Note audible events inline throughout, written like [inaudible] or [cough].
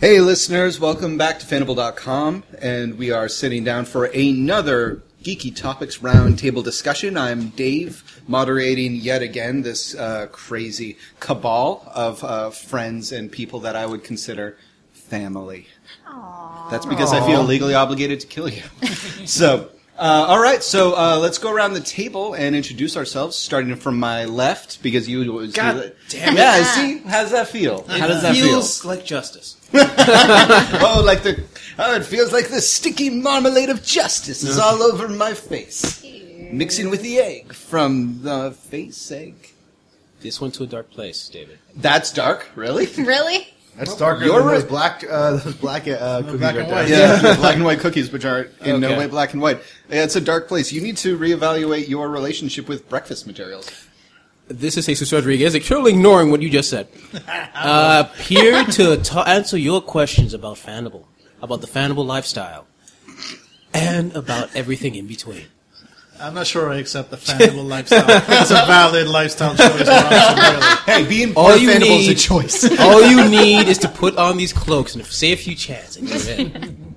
Hey, listeners, welcome back to Fanable.com, and we are sitting down for another Geeky Topics Roundtable discussion. I'm Dave, moderating yet again this uh, crazy cabal of uh, friends and people that I would consider family. Aww. That's because I feel legally obligated to kill you. [laughs] so, uh, all right, so uh, let's go around the table and introduce ourselves, starting from my left, because you was God damn it. Yeah, see, how does that feel? How does that feel? feels like justice. [laughs] oh, like the oh, it feels like the sticky marmalade of justice is all over my face, mixing with the egg from the face egg. This went to a dark place, David. That's dark, really? Really? That's darker You're than right. [laughs] those black, uh, those black uh, cookies black right and there. white. Yeah, the [laughs] black and white cookies, which are in no Okay. way black and white. Yeah, it's a dark place. You need to reevaluate your relationship with breakfast materials. This is Jesus Rodriguez, totally ignoring what you just said. [laughs] Uh, here to ta- answer your questions about Fanable, about the Fanable lifestyle, and about everything in between. I'm not sure I accept the fashionable [laughs] lifestyle. It's a valid lifestyle choice. honestly, really. Hey, being All part of you Fanable is a choice. [laughs] All you need is to put on these cloaks and say a few chants, and you're in. [laughs]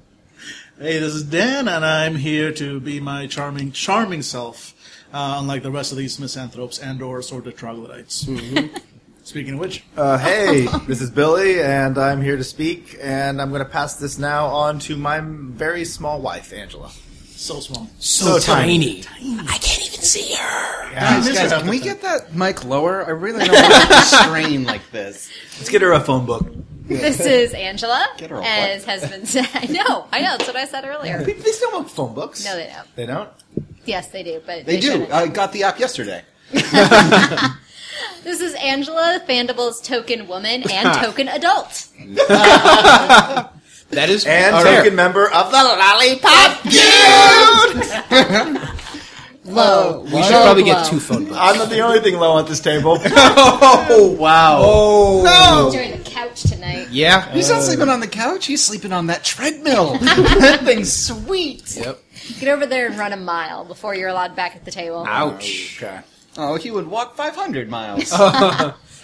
Hey, this is Dan, and I'm here to be my charming, charming self, uh, unlike the rest of these misanthropes and/or sordid troglodytes. Speaking of which, Uh, hey, this is Billy, and I'm here to speak, and I'm going to pass this now on to my very small wife, Angela. So small. So, So tiny. tiny. I can't even see her. Guys, guys, can we get that mic lower? I really don't [laughs] want to strain like this. Let's get her a phone book. This is Angela, Get her a as has been said. [laughs] I know, I know. That's what I said earlier. They still make phone books. No, they don't. They don't? Yes, they do, but They do. shouldn't. I got the app yesterday. [laughs] This is Angela, Fandible's token woman and token adult. That is And fair. token member of the Lollipop [laughs] Guild! Low. We should probably get two phone books. I'm not the only thing low at this table. [laughs] Oh, wow. Oh, He's enjoying the couch tonight. yeah. He's not sleeping on the couch. He's sleeping on that treadmill. [laughs] that thing's sweet. Yep. Get over there and run a mile before you're allowed back at the table. Ouch. Okay. Oh, he would walk 500 miles.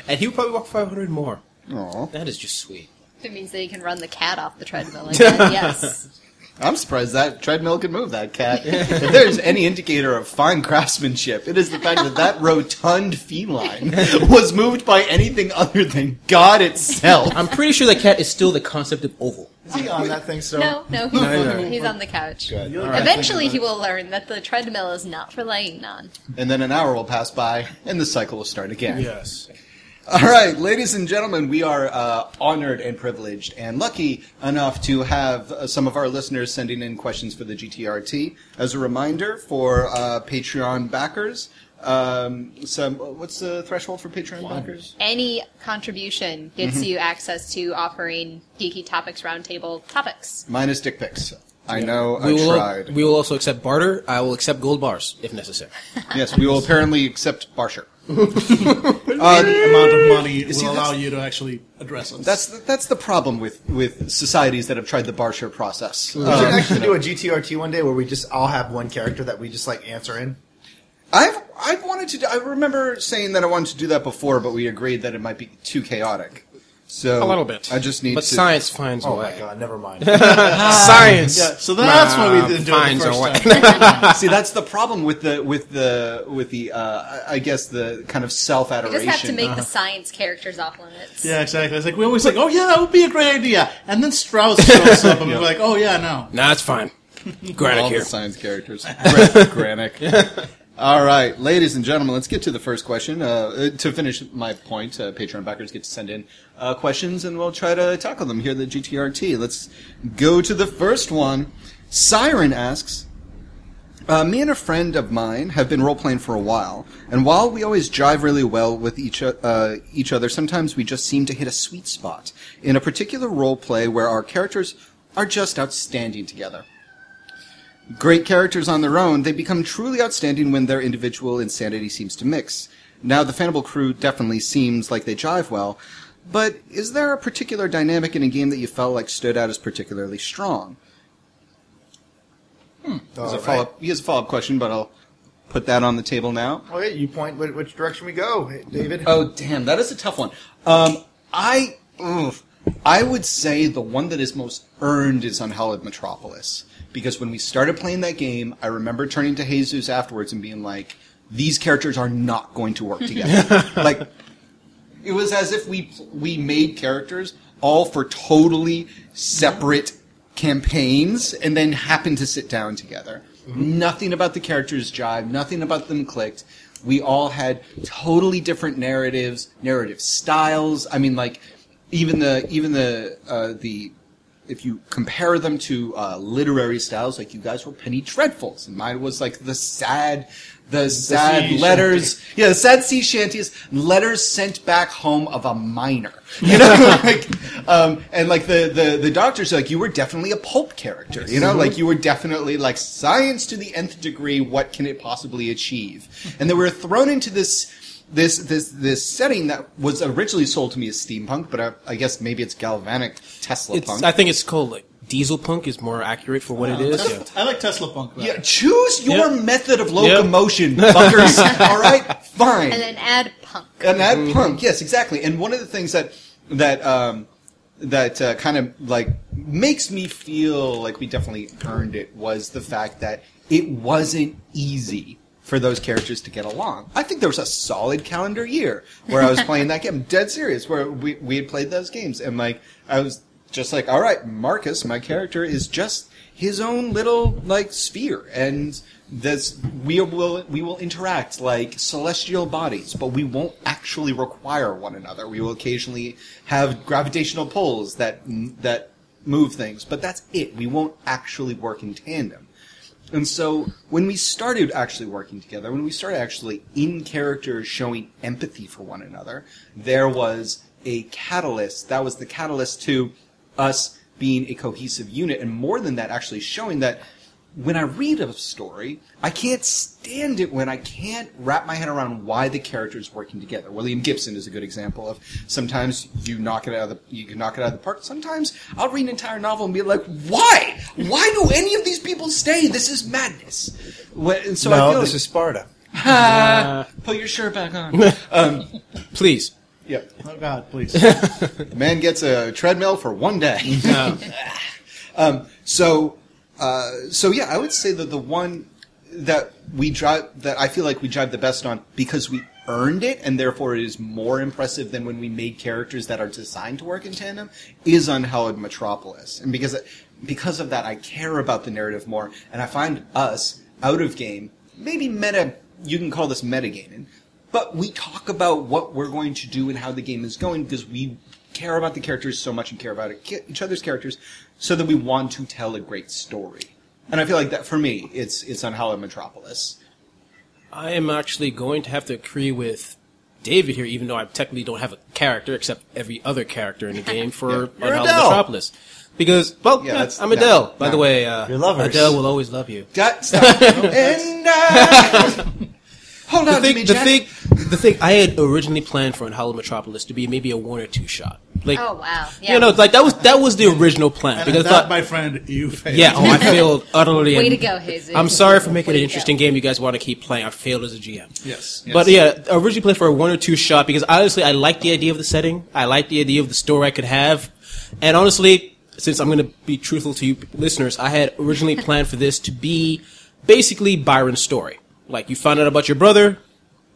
And he would probably walk 500 more. Aw. That is just sweet. If it means that you can run the cat off the treadmill [laughs] again, yes. I'm surprised that treadmill could move that cat. [laughs] if there's any indicator of fine craftsmanship, it is the fact that that rotund feline [laughs] was moved by anything other than God itself. I'm pretty sure the cat is still the concept of oval. Is he on that thing still? No, no, he's, No, no. he's on the couch. Good. You're All right. Eventually, he will learn that the treadmill is not for laying on. And then an hour will pass by, and the cycle will start again. Yes. All right, ladies and gentlemen, we are uh, honored and privileged and lucky enough to have uh, some of our listeners sending in questions for the GTRT. As a reminder, for uh, Patreon backers, um, some what's the threshold for Patreon backers? Any contribution gets Mm-hmm. you access to offering Geeky Topics Roundtable topics. Minus dick pics. I know. I We will, tried. we will also accept barter. I will accept gold bars if necessary. yes, we will apparently accept Barsher. [laughs] Any amount of money will see, allow that's- you to actually address us. That's the, that's the problem with, with societies that have tried the Barsher process. We Um, should actually do a GTRT one day where we just all have one character that we just like answer in. I've I've wanted to. Do, I remember saying that I wanted to do that before, but we agreed that it might be too chaotic. So A little bit. I just need to But to. science finds a Oh way. my god, never mind. Science. [laughs] yeah, so that's why we uh, didn't do it the finds a first way. time. [laughs] See, that's the problem with the with the with the. Uh, I guess the kind of self You adoration. just have to make the science characters off limits. Yeah, exactly. It's like we always like, oh yeah, that would be a great idea, and then Strauss shows up, and we're like, oh yeah, no. Nah, it's fine. [laughs] Granick all here. the science characters. Granick. All right, ladies and gentlemen, let's get to the first question. Uh, to finish my point, uh, Patreon backers get to send in uh, questions, and we'll try to tackle them here at the GTRT. Let's go to the first one. Siren asks, uh, me and a friend of mine have been role playing for a while, and while we always jive really well with each uh, each other, sometimes we just seem to hit a sweet spot in a particular role play where our characters are just outstanding together. Great characters on their own, they become truly outstanding when their individual insanity seems to mix. Now, the Fanable crew definitely seems like they jive well, but is there a particular dynamic in a game that you felt like stood out as particularly strong? As a follow-up, he has a follow-up question, but I'll put that on the table now. Okay, you point which, which direction we go, David. Oh, damn, that is a tough one. Um, I, oof, I would say the one that is most earned is Unhallowed Metropolis. Because when we started playing that game, I remember turning to Jesus afterwards and being like, these characters are not going to work together. [laughs] like, it was as if we we made characters all for totally separate campaigns and then happened to sit down together. Mm-hmm. Nothing about the characters jive, nothing about them clicked. We all had totally different narratives, narrative styles. I mean, like even the even the uh, the if you compare them to uh, literary styles, like you guys were penny dreadfuls, and mine was like the sad, the, sad sea letters, yeah, the sad sea shanties, letters sent back home of a miner, [laughs] you know, [laughs] like, um, and like the the the doctors, like you were definitely a pulp character, you know, like you were definitely like science to the nth degree. What can it possibly achieve? And they were thrown into this this this this setting that was originally sold to me as steampunk, but I, I guess maybe it's galvanic Tesla It's, punk. I think it's called like diesel punk is more accurate for what it is. Yeah. I like Tesla Punk. better. yeah, choose your Yep. method of locomotion, [laughs] fuckers. All right, fine. And then add punk. and add punk. Yes, exactly. And one of the things that that um, that uh, kind of like makes me feel like we definitely earned it was the fact that it wasn't easy for those characters to get along. I think there was a solid calendar year where I was playing that game, dead serious, where we we had played those games, and like I was just like, all right, Marcus, my character is just his own little like sphere, and this we will we will interact like celestial bodies, but we won't actually require one another. We will occasionally have gravitational pulls that that move things, but that's it. We won't actually work in tandem. And so when we started actually working together, when we started actually in character showing empathy for one another, there was a catalyst. That was the catalyst to us being a cohesive unit, and more than that, actually showing that when I read a story, I can't stand it when I can't wrap my head around why the characters working together. William Gibson is a good example of sometimes you knock it out of the you can knock it out of the park. Sometimes I'll read an entire novel and be like, why? Why do any of these people stay? This is madness. When- And so I no, feel this like, is Sparta. [laughs] put your shirt back on. [laughs] um, Please. yep. Oh God, please. [laughs] The man gets a treadmill for one day. um, so, uh, so yeah, I would say that the one that we drive, that I feel like we drive the best on because we earned it, and therefore it is more impressive than when we made characters that are designed to work in tandem, is Unhallowed Metropolis. And because, because of that, I care about the narrative more, and I find us, out of game, maybe meta, you can call this metagaming, but we talk about what we're going to do and how the game is going because we care about the characters so much and care about each other's characters so that we want to tell a great story. And I feel like that for me, it's it's Unhallowed Metropolis. I am actually going to have to agree with David here, even though I technically don't have a character except every other character in the [laughs] game for You're Unhallowed Adele. Metropolis. Because, well, Yeah, yeah, that's- I'm no, Adele. By no. the way, uh, You're lovers. Adele will always love you. Got [laughs] stop. and uh, hold The on to thing, me, the thing, the thing. I had originally planned for Unhallowed Metropolis to be maybe a one or two shot. Like, Oh wow. Yeah. you know, like that was that was the original plan And because I that, thought, my friend, you failed. yeah, oh, I [laughs] failed utterly. Way to go, Jesus. I'm sorry for making Way an interesting go. game you guys want to keep playing. I failed as a GM. Yes. yes. But yeah, I originally played for a one or two shot because honestly, I like the idea of the setting. I like the idea of the story I could have. And honestly, since I'm going to be truthful to you listeners, I had originally [laughs] planned for this to be basically Byron's story. Like you find out about your brother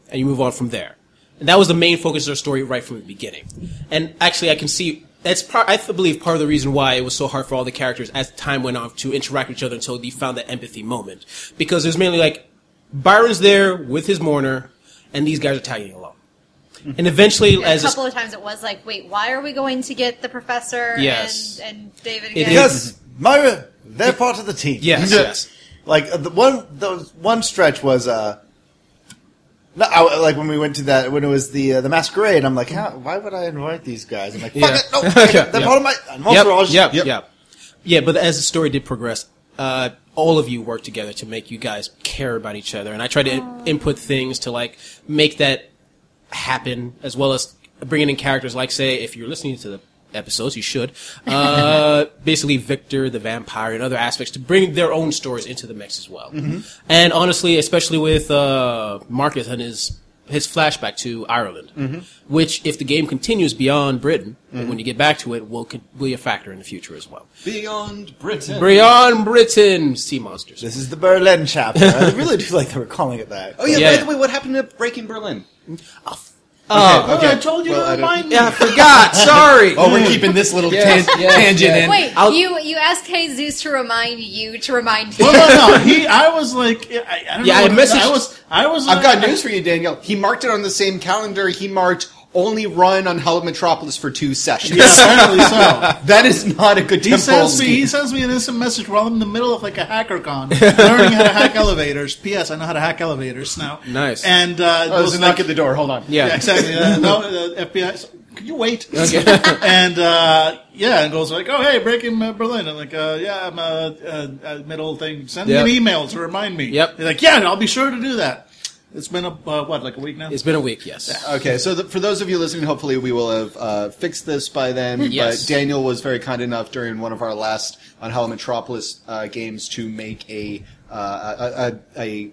and you move on from there. And that was the main focus of the story right from the beginning. And actually, I can see that's part, I believe part of the reason why it was so hard for all the characters as time went on to interact with each other until they found that empathy moment. Because there's mainly like, Byron's there with his mourner, and these guys are tagging along. And eventually, a as this- couple of times it was like, wait, why are we going to get the professor Yes. and, and David It again? Because Myra, they're part of the team. yes, yes, Like uh, the one, the one stretch was uh, no, I, like when we went to that when it was the uh, the masquerade. I'm like, How, why would I invite these guys? I'm like, fuck Yeah. it, no, [laughs] Yeah. they're Yeah. part of my yep, entourage. yep, yep, yeah. But as the story did progress, uh, all of you worked together to make you guys care about each other, and I tried to in- input things to like make that happen, as well as bringing in characters like, say, if you're listening to the episodes, you should. Uh, [laughs] basically, Victor the vampire and other aspects to bring their own stories into the mix as well. And honestly, especially with uh, Marcus and his his flashback to Ireland, Mm-hmm. which, if the game continues beyond Britain, when you get back to it, will con- be a factor in the future as well. Beyond Britain. Beyond Britain, sea monsters. This is the Berlin chapter. I really do like that we're calling it that. Oh yeah, Yeah, by the way, what happened to Breaking Berlin? Oh, Oh, okay. I told you Well, I to don't- remind me. [laughs] yeah, I forgot. Sorry. [laughs] Oh, we're keeping this little Yes, tan- yes, tangent yes. in. Wait, I'll- you you asked Jesus to remind you to remind you. Well, no, no. [laughs] He, I was like, I, I don't Yeah, know. I what was. messaged- I was, I was. I've got news for you, Daniel. He marked it on the same calendar. He marked only run Unhallowed Metropolis for two sessions. Yeah, apparently so. [laughs] that is not a good He temporal sends me. He sends me an instant message while I'm in the middle of like a hacker con, learning how to hack elevators. P.S. I know how to hack elevators now. Nice. And uh, Oh, there's goes a knock at the door. Hold on. Yeah. Yeah, exactly. Uh, no, uh, FBI. so- Could you wait? Okay. [laughs] and uh, yeah, and goes like, "Oh, hey, breaking uh, Berlin." I'm like, uh, "Yeah, I'm a, uh, uh, middle thing. Send Yep. me an email to remind me." Yep. He's like, "Yeah, I'll be sure to do that." It's been a uh, what, like a week now. It's been a week, yes. Okay, so the, for those of you listening, hopefully we will have uh, fixed this by then. Yes. But Daniel was very kind enough during one of our last Unhallowed Metropolis uh, games to make a uh, a, a,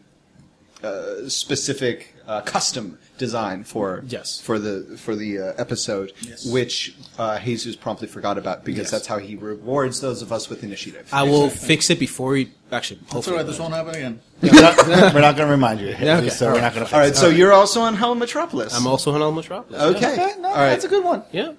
a, uh specific uh, custom design for Yes. for the for the uh, episode, Yes. which uh, Jesus promptly forgot about because Yes. that's how he rewards those of us with initiative. I will fix it before he actually. That's all right. This won't happen again. [laughs] we're not, not going to remind you. Yeah, [laughs] okay. So we're not going to. All right, so you're also Unhallowed Metropolis. I'm also on Al Metropolis. okay. Okay, no, All right. that's a good one. Yeah.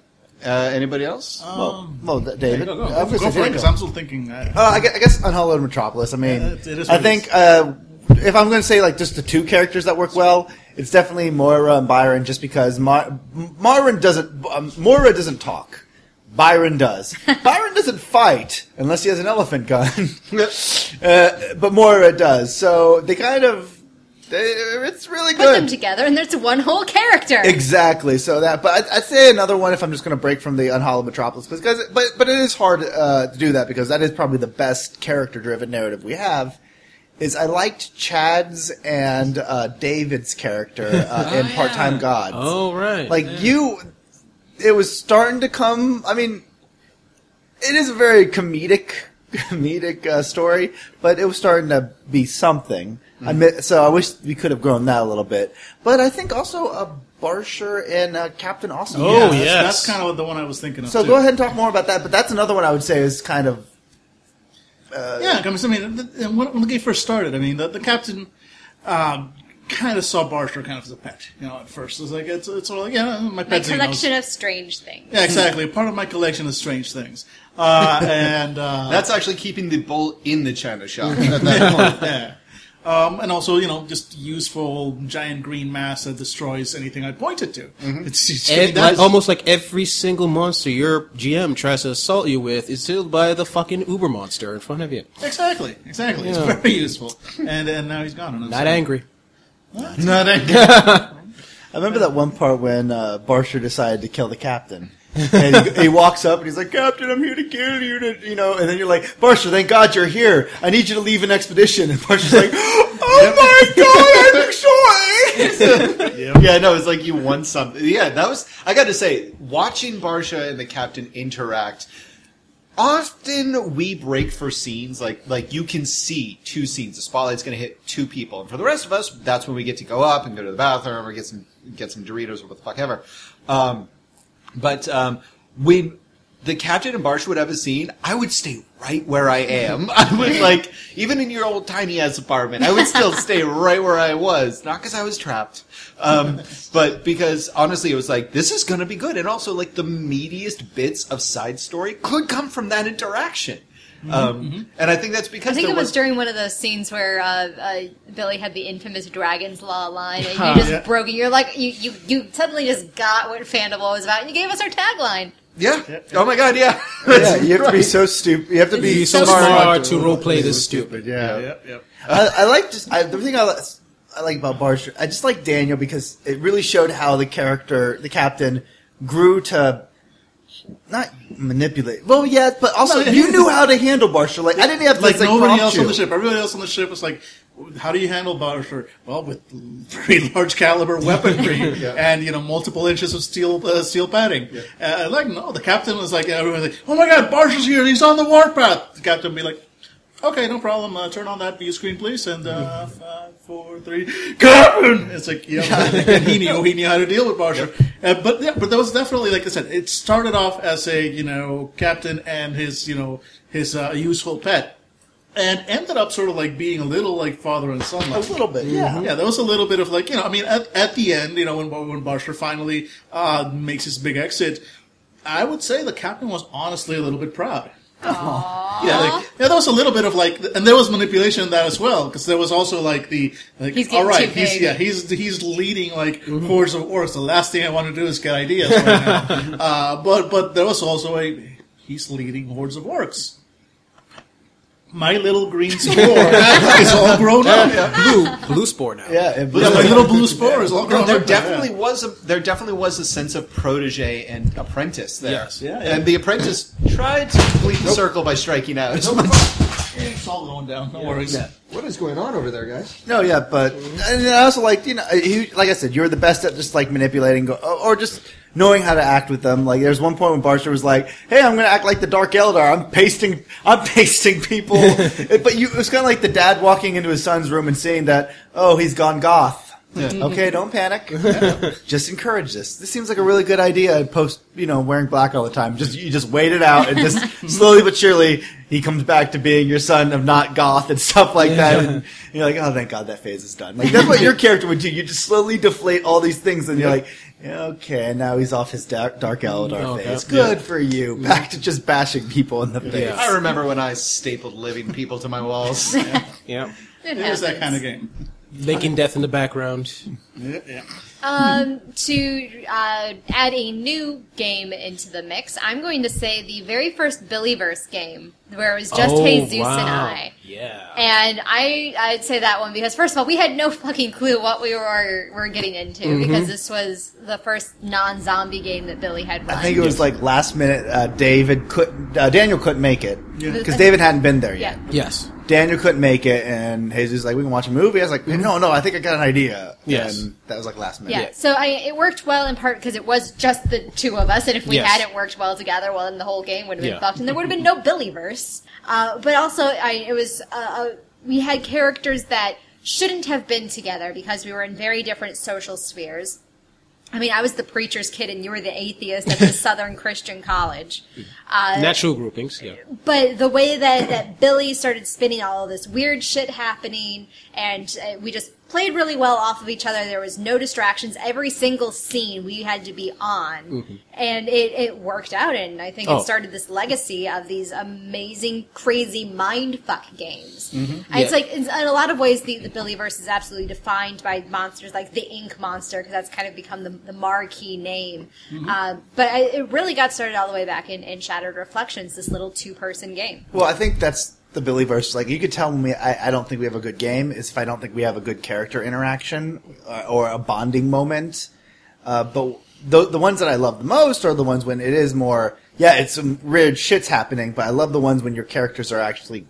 Uh, anybody else? Um, Well, well, David, go go, go. go for it because I'm still thinking. Uh, Uh, I guess, I guess Unhallowed Metropolis. I mean, Yeah, it- it is I think uh, if I'm going to say like just the two characters that work well, it's definitely Moira and Byron. Just because Mar- Marvin doesn't, um, Moira doesn't talk. Byron does. [laughs] Byron doesn't fight unless he has an elephant gun. [laughs] uh, but Moira does. So they kind of, they, it's really good. Put them together, and there's one whole character. Exactly. So that, but I'd, I'd say another one if I'm just going to break from the Unhallowed Metropolis, because but but it is hard uh, to do that because that is probably the best character-driven narrative we have. Is I liked Chad's and uh, David's character uh, [laughs] in Part Time Gods. Oh right. like you, it was starting to come. I mean, it is a very comedic [laughs] comedic uh, story, but it was starting to be something. I mi- so I wish we could have grown that a little bit. But I think also uh, Barsher and uh, Captain Awesome. Oh, yeah, that's, yes. that's kind of the one I was thinking of. So too. go ahead and talk more about that. But that's another one I would say is kind of Yeah, because I mean, the, the- when, when the game first started, I mean, the, the captain um, kind of saw Barsher kind of as a pet. You know, at first it was like it's it's sort of like yeah, my My pet's collection of strange things. Yeah, exactly. Part of my collection of strange things, uh, [laughs] and uh, That's actually keeping the bull in the china shop [laughs] at that point. yeah. Um, and also, you know, just useful giant green mass that destroys anything I point it to. It's, it's Ed, that's- like, almost like every single monster your GM tries to assault you with is killed by the fucking Uber monster in front of you. exactly, exactly. Yeah. It's very useful. And and now he's gone. And I'm Not sorry. angry. Not angry. [laughs] I remember that one part when uh, Barsher decided to kill the captain. And he, he walks up and he's like, Captain, I'm here to kill you, to, you know. And then you're like, Barsha, thank God you're here. I need you to leave an expedition. And Barsha's like, Oh my God, I'm excited. [laughs] Yeah, no, it's like you won something. Yeah, that was. I got to say, watching Barsha and the captain interact. Often we break for scenes like like you can see two scenes. The spotlight's going to hit two people, and for the rest of us, that's when we get to go up and go to the bathroom or get some get some Doritos or what the fuck ever. Um, but um, when the captain and Barsha would have a scene, I would stay right where I am. [laughs] I would like, even in your old tiny ass apartment, I would still stay right where I was. Not because I was trapped, um, but because honestly, it was like this is gonna be good, and also like the meatiest bits of side story could come from that interaction. Um, And I think that's because I think there it was during one of those scenes where uh, uh, Billy had the infamous Dragon's Law line, and you just Yeah. broke it. You're like, you, you, you suddenly just got what Fandible was about, and you gave us our tagline. yeah. Oh my god, yeah. yeah, you have to be so stupid. You have to be Be so so smart to roleplay this stupid. Yeah. Yep, yep. I, I like just I, the thing I, li- I like about Barsher. I just like Daniel because it really showed how the character, the captain, grew to not manipulate. Well, yeah, but also No, you knew how to handle Barsher. Like I didn't have to like like, nobody else you. on the ship. Everybody else on the ship was like, "How do you handle Barsher?" Well, with very [laughs] large caliber weaponry [laughs] and you know multiple inches of steel uh, steel padding. Uh, like no, the captain was like, everyone's like, "Oh my God, Barsher's here! He's on the warpath." The captain would be like, okay, no problem. Uh, turn on that view screen, please. And uh, five, four, three, [laughs] Captain. It's like yeah, and he knew he knew how to deal with Barsha. Uh, but yeah, but that was definitely like I said. It started off as a you know captain and his you know his uh, useful pet. And ended up sort of like being a little like father and son. A little bit, yeah. Yeah, there was a little bit of like you know, I mean, at, at the end, you know, when when Barsha finally uh, makes his big exit, I would say the captain was honestly a little bit proud. Yeah, like, yeah, there was a little bit of like, and there was manipulation in that as well, because there was also like the like, He's getting all right, too he's big. yeah, he's he's leading like hordes of orcs. The last thing I want to do is get ideas right now. [laughs] uh, but but there was also a he's leading hordes of orcs. My little green spore [laughs] is all grown up. Blue, blue spore now. Yeah, and Yeah, my little blue spore is all grown there up. definitely was a there definitely was a sense of protege and apprentice there. Yes. Yeah, yeah. And the apprentice tried to complete the circle by striking out. It's all going down. No worries. What is going on over there, guys? No, yeah, but and I also like you know, he, like I said, you're the best at just like manipulating, go, or just knowing how to act with them. Like there's one point when Barsha was like, "Hey, I'm going to act like the Dark Eldar. I'm pasting, I'm [laughs] pasting people." [laughs] But you, it was kind of like the dad walking into his son's room and seeing that, oh, he's gone goth. Okay, don't panic. [laughs] just encourage this. This seems like a really good idea. Post, you know, wearing black all the time. Just you just wait it out, and just [laughs] slowly but surely he comes back to being your son of not goth and stuff like that. And you're like, oh, thank God that phase is done. Like that's what your character would do. You just slowly deflate all these things, and you're like, okay, now he's off his dark, dark Eldar oh, Okay. phase. Good for you. Back to just bashing people in the face. Yeah. I remember when I stapled living people to my walls. [laughs] Yeah. It was that kind of game. Making death in the background. Yeah, yeah. Um, to uh, add a new game into the mix, I'm going to say the very first Billyverse game, where it was just oh, Jesus wow. and I. Yeah. And I, I'd say that one because first of all, we had no [laughs] fucking clue what we were were getting into Mm-hmm. because this was the first non-zombie game that Billy had run. I think it was like last minute. Uh, David couldn't. Uh, Daniel couldn't make it Yeah. because David hadn't been there yet. yeah. yes. Daniel couldn't make it, and Jesus was like, "We can watch a movie." I was like, "No, no, I think I got an idea." Yes. and that was like last minute. Yeah, so I, it worked well in part because it was just the two of us, and if we Yes. hadn't worked well together, well, then the whole game would have been Yeah. fucked, and there would have been no Billyverse. Uh, but also, I, it was uh, uh, we had characters that shouldn't have been together because we were in very different social spheres. I mean, I was the preacher's kid, and you were the atheist at the [laughs] Southern Christian College. Uh, Natural groupings. Yeah. but the way that, that Billy started spinning all of this weird shit happening, and uh, we just played really well off of each other. There was no distractions. Every single scene we had to be on, mm-hmm. and it, it worked out. And I think Oh. it started this legacy of these amazing, crazy mindfuck games. Mm-hmm. And Yeah. it's like in, in a lot of ways, the, the Billyverse is absolutely defined by monsters like the Ink Monster, because that's kind of become the, the marquee name. Mm-hmm. Uh, but I, it really got started all the way back in, in Shattered Reflections, this little two-person game. Well, I think that's the Billy Billyverse. Like, you could tell when we, I, I don't think we have a good game is if I don't think we have a good character interaction uh, or a bonding moment. Uh, but the the ones that I love the most are the ones when it is more. Yeah, it's some weird shit's happening, but I love the ones when your characters are actually.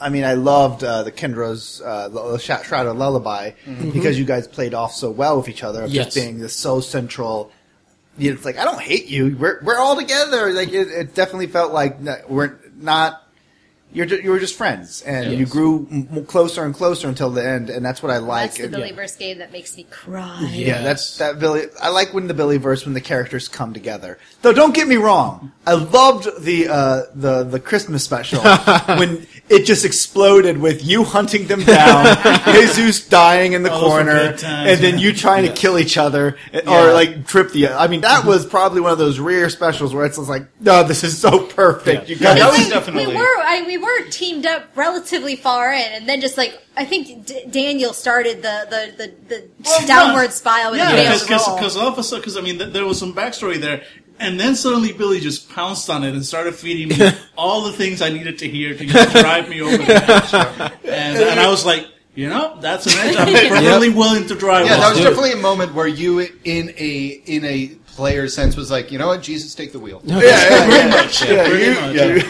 I mean, I loved uh, the Kendra's uh, the Sh- Shroud of Lullaby because you guys played off so well with each other of Yes. just being this so central you know, it's like I don't hate you. We're we're all together. Like it, it definitely felt like we're not. You're ju- you were just friends, and you grew m- closer and closer until the end, and that's what I like. That's the And- Billyverse game that makes me cry. yeah, that's that Billy. I like when the Billy verse when the characters come together. Though, don't get me wrong, I loved the uh, the the Christmas special [laughs] when it just exploded with you hunting them down, [laughs] Jesus dying in the Oh, corner, times, and then yeah. you trying to kill each other Yeah. or like trip the. I mean, that was probably one of those rare specials where it's just like, no, this is so perfect. Yeah. You guys, that was we, definitely- we were I, we were teamed up relatively far in, and then just like I think D- Daniel started the the the, the Well, downward spiral with Yeah, a because roll. because all of a sudden, because I mean, th- there was some backstory there, and then suddenly Billy just pounced on it and started feeding me [laughs] all the things I needed to hear to just drive me over the edge. And, and I was like, you know, that's an edge I'm [laughs] perfectly willing to drive. Yeah, on. that was definitely a moment where you, in a in a player sense, was like, you know what, Jesus, take the wheel. yeah, [laughs] yeah, yeah, Yeah, pretty you- much,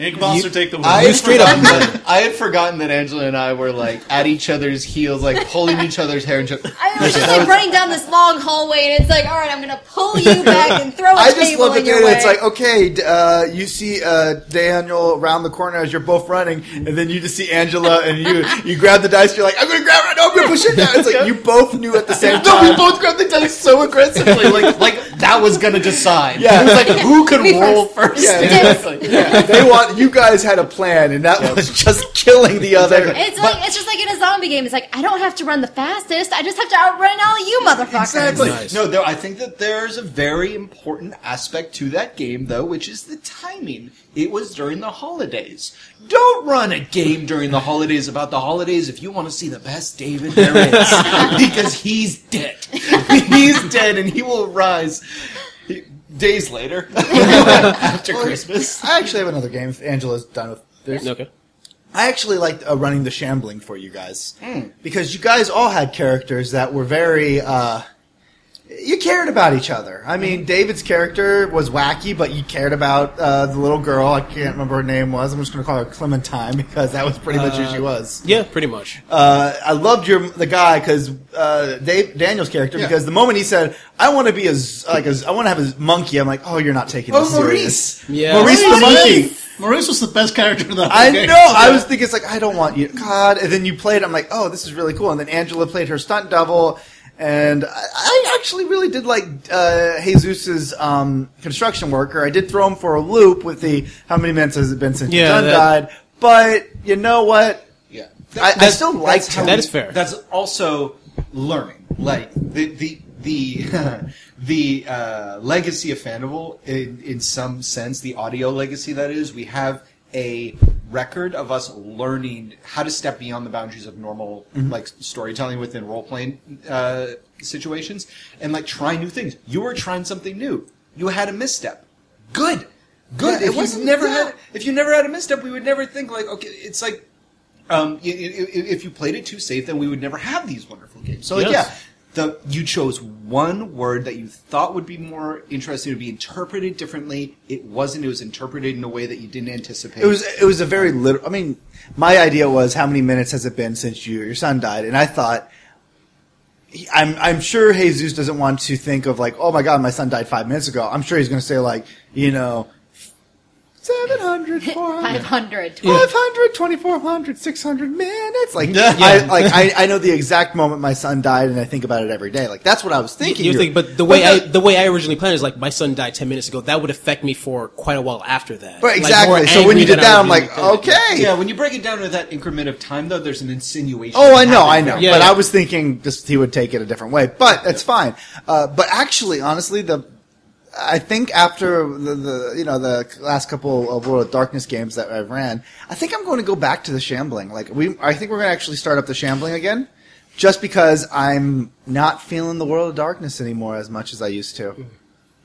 yeah. yeah. Ink Monster, take the wheel. I You had straight up- forgotten that- I had forgotten that Angela and I were like at each other's heels, like pulling each other's hair. And just, I was just like running down this long hallway, and it's like, all right, I'm gonna pull you back and throw a I just table love in it your there. way. It's like, okay, uh, you see uh, Daniel around the corner as you're both running, and then you just see Angela, and you you grab the dice. You're like, I'm gonna grab it. No, I'm gonna push it down. It's like you [laughs] both knew at the same time. no, we both grabbed the dice so aggressively, like like that was gonna decide. Yeah. it was like who could Me roll first. first. Yeah, [laughs] exactly. Yeah, they want you guys had a plan, and that was just killing the other. it's like it's just like in a zombie game. It's like I don't have to run the fastest. I just have to outrun all you motherfuckers. Exactly. Nice. No, there, I think that there's a very important aspect to that game, though, which is the timing. It was during the holidays. Don't run a game during the holidays about the holidays if you want to see the best David there is, [laughs] because he's dead. [laughs] he's dead, and he will rise days later [laughs] after Christmas. I actually have another game. If Angela's done with this. Okay. I actually liked uh, running the shambling for you guys because you guys all had characters that were very. Uh, you cared about each other. I mean, David's character was wacky, but you cared about uh, the little girl. I can't remember her name was. I'm just going to call her Clementine [laughs] because that was pretty much who she was. Yeah, pretty much. Uh, I loved your the guy because uh, Dave Daniel's character Yeah. because the moment he said, "I want to be a z- like a, z- I want to have a monkey," I'm like, "Oh, you're not taking this Oh, serious." Maurice. Yeah. Maurice the Maurice! monkey. Maurice was the best character in that. I whole game. I know. I was thinking it's like I don't want you, God. And then you played. I'm like, oh, this is really cool. And then Angela played her stunt double, and I, I actually really did like uh, Jesus's um, construction worker. I did throw him for a loop with the how many minutes has it been since Yeah, John that- died? But you know what? Yeah, I, I still like how him. That is fair. That's also learning. Like the the the [laughs] the uh, legacy of Fandible, in, in some sense, the audio legacy that is, we have a record of us learning how to step beyond the boundaries of normal like storytelling within role playing uh, situations and like try new things. You were trying something new. You had a misstep. Good. Good. Yeah, if you never yeah. had if you never had a misstep, we would never think like okay, it's like um, if you played it too safe, then we would never have these wonderful games. So, like, Yes. yeah, the you chose one word that you thought would be more interesting to be interpreted differently. It wasn't. It was interpreted in a way that you didn't anticipate. It was it was a very little. I mean, my idea was how many minutes has it been since you your son died, and I thought. I'm I'm sure Jesus doesn't want to think of like, oh my god, my son died five minutes ago. I'm sure he's going to say like, you know, 700, [laughs] 400, 500. 500, 2400, 600 minutes. Like, Yeah. I, like I, I know the exact moment my son died, and I think about it every day. Like, that's what I was thinking. You You're- think, but the way But I the way I originally planned is like my son died ten minutes ago. That would affect me for quite a while after that. Right, Like, exactly. so when you did that, I'm be like, with it. okay. yeah, when you break it down to that increment of time, though, there's an insinuation. Oh, I know, I know. Yeah, but yeah. I was thinking just he would take it a different way. But that's fine. Uh, but actually, honestly, the I think after the, the you know the last couple of World of Darkness games that I've ran, I think I'm going to go back to the shambling. Like we, I think we're going to actually start up the shambling again, just because I'm not feeling the World of Darkness anymore as much as I used to.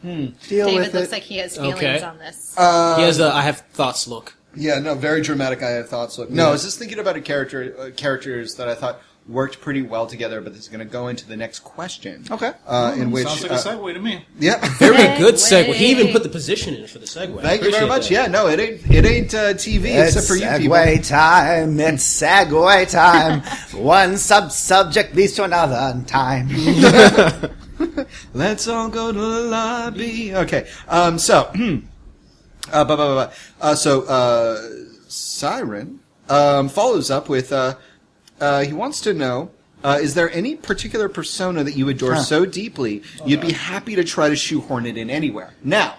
Hmm. Deal David with looks it. like he has feelings Okay. on this. he has a I have thoughts look. Yeah, no, very dramatic. I have thoughts. Look, no, I was just thinking about a character, uh, characters that I thought worked pretty well together. But this is going to go into the next question. Okay. uh, in which, Sounds like uh, a segue to me. yeah. [laughs] Very good Segue. segue. He even put the position in for the segue. Thank you very Appreciate much. that. Yeah, no, it ain't it ain't uh, TV It's except for you people. Segway time. It's Segway time. [laughs] One sub subject leads to another time. [laughs] Let's all go to the lobby. Okay. Um. So. [clears throat] uh. Blah, blah, blah, blah. Uh. So. Uh. Siren. Um. Follows up with. Uh. Uh. He wants to know. Uh, is there any particular persona that you adore Huh. so deeply you'd be happy to try to shoehorn it in anywhere? Now,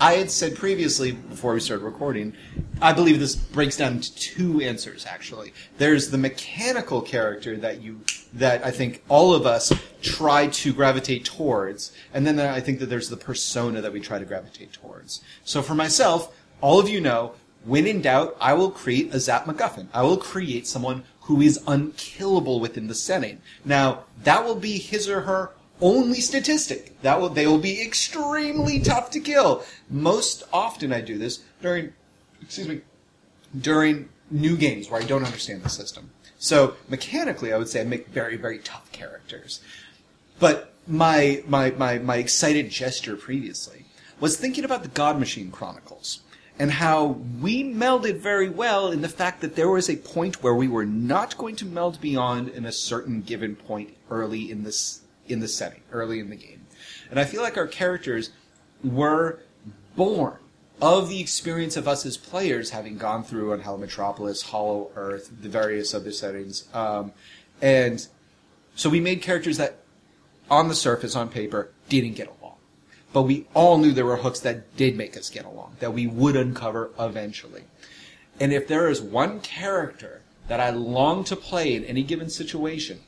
I had said previously before we started recording, I believe this breaks down into two answers actually. There's the mechanical character that you that I think all of us try to gravitate towards, and then I think that there's the persona that we try to gravitate towards. So for myself, all of you know, when in doubt, I will create a Zap MacGuffin. I will create someone who is unkillable within the setting. Now, that will be his or her only statistic. That will they will be extremely tough to kill. Most often I do this during excuse me during new games where I don't understand the system. So mechanically I would say I make very, very tough characters. But my my my my excited gesture previously was thinking about the God Machine Chronicles. And how we melded very well in the fact that there was a point where we were not going to meld beyond in a certain given point early in this in the setting, early in the game. And I feel like our characters were born of the experience of us as players having gone through Unhallowed Metropolis, Hollow Earth, the various other settings. Um, and so we made characters that, on the surface, on paper, didn't get along. But we all knew there were hooks that did make us get along, that we would uncover eventually. And if there is one character that I long to play in any given situation,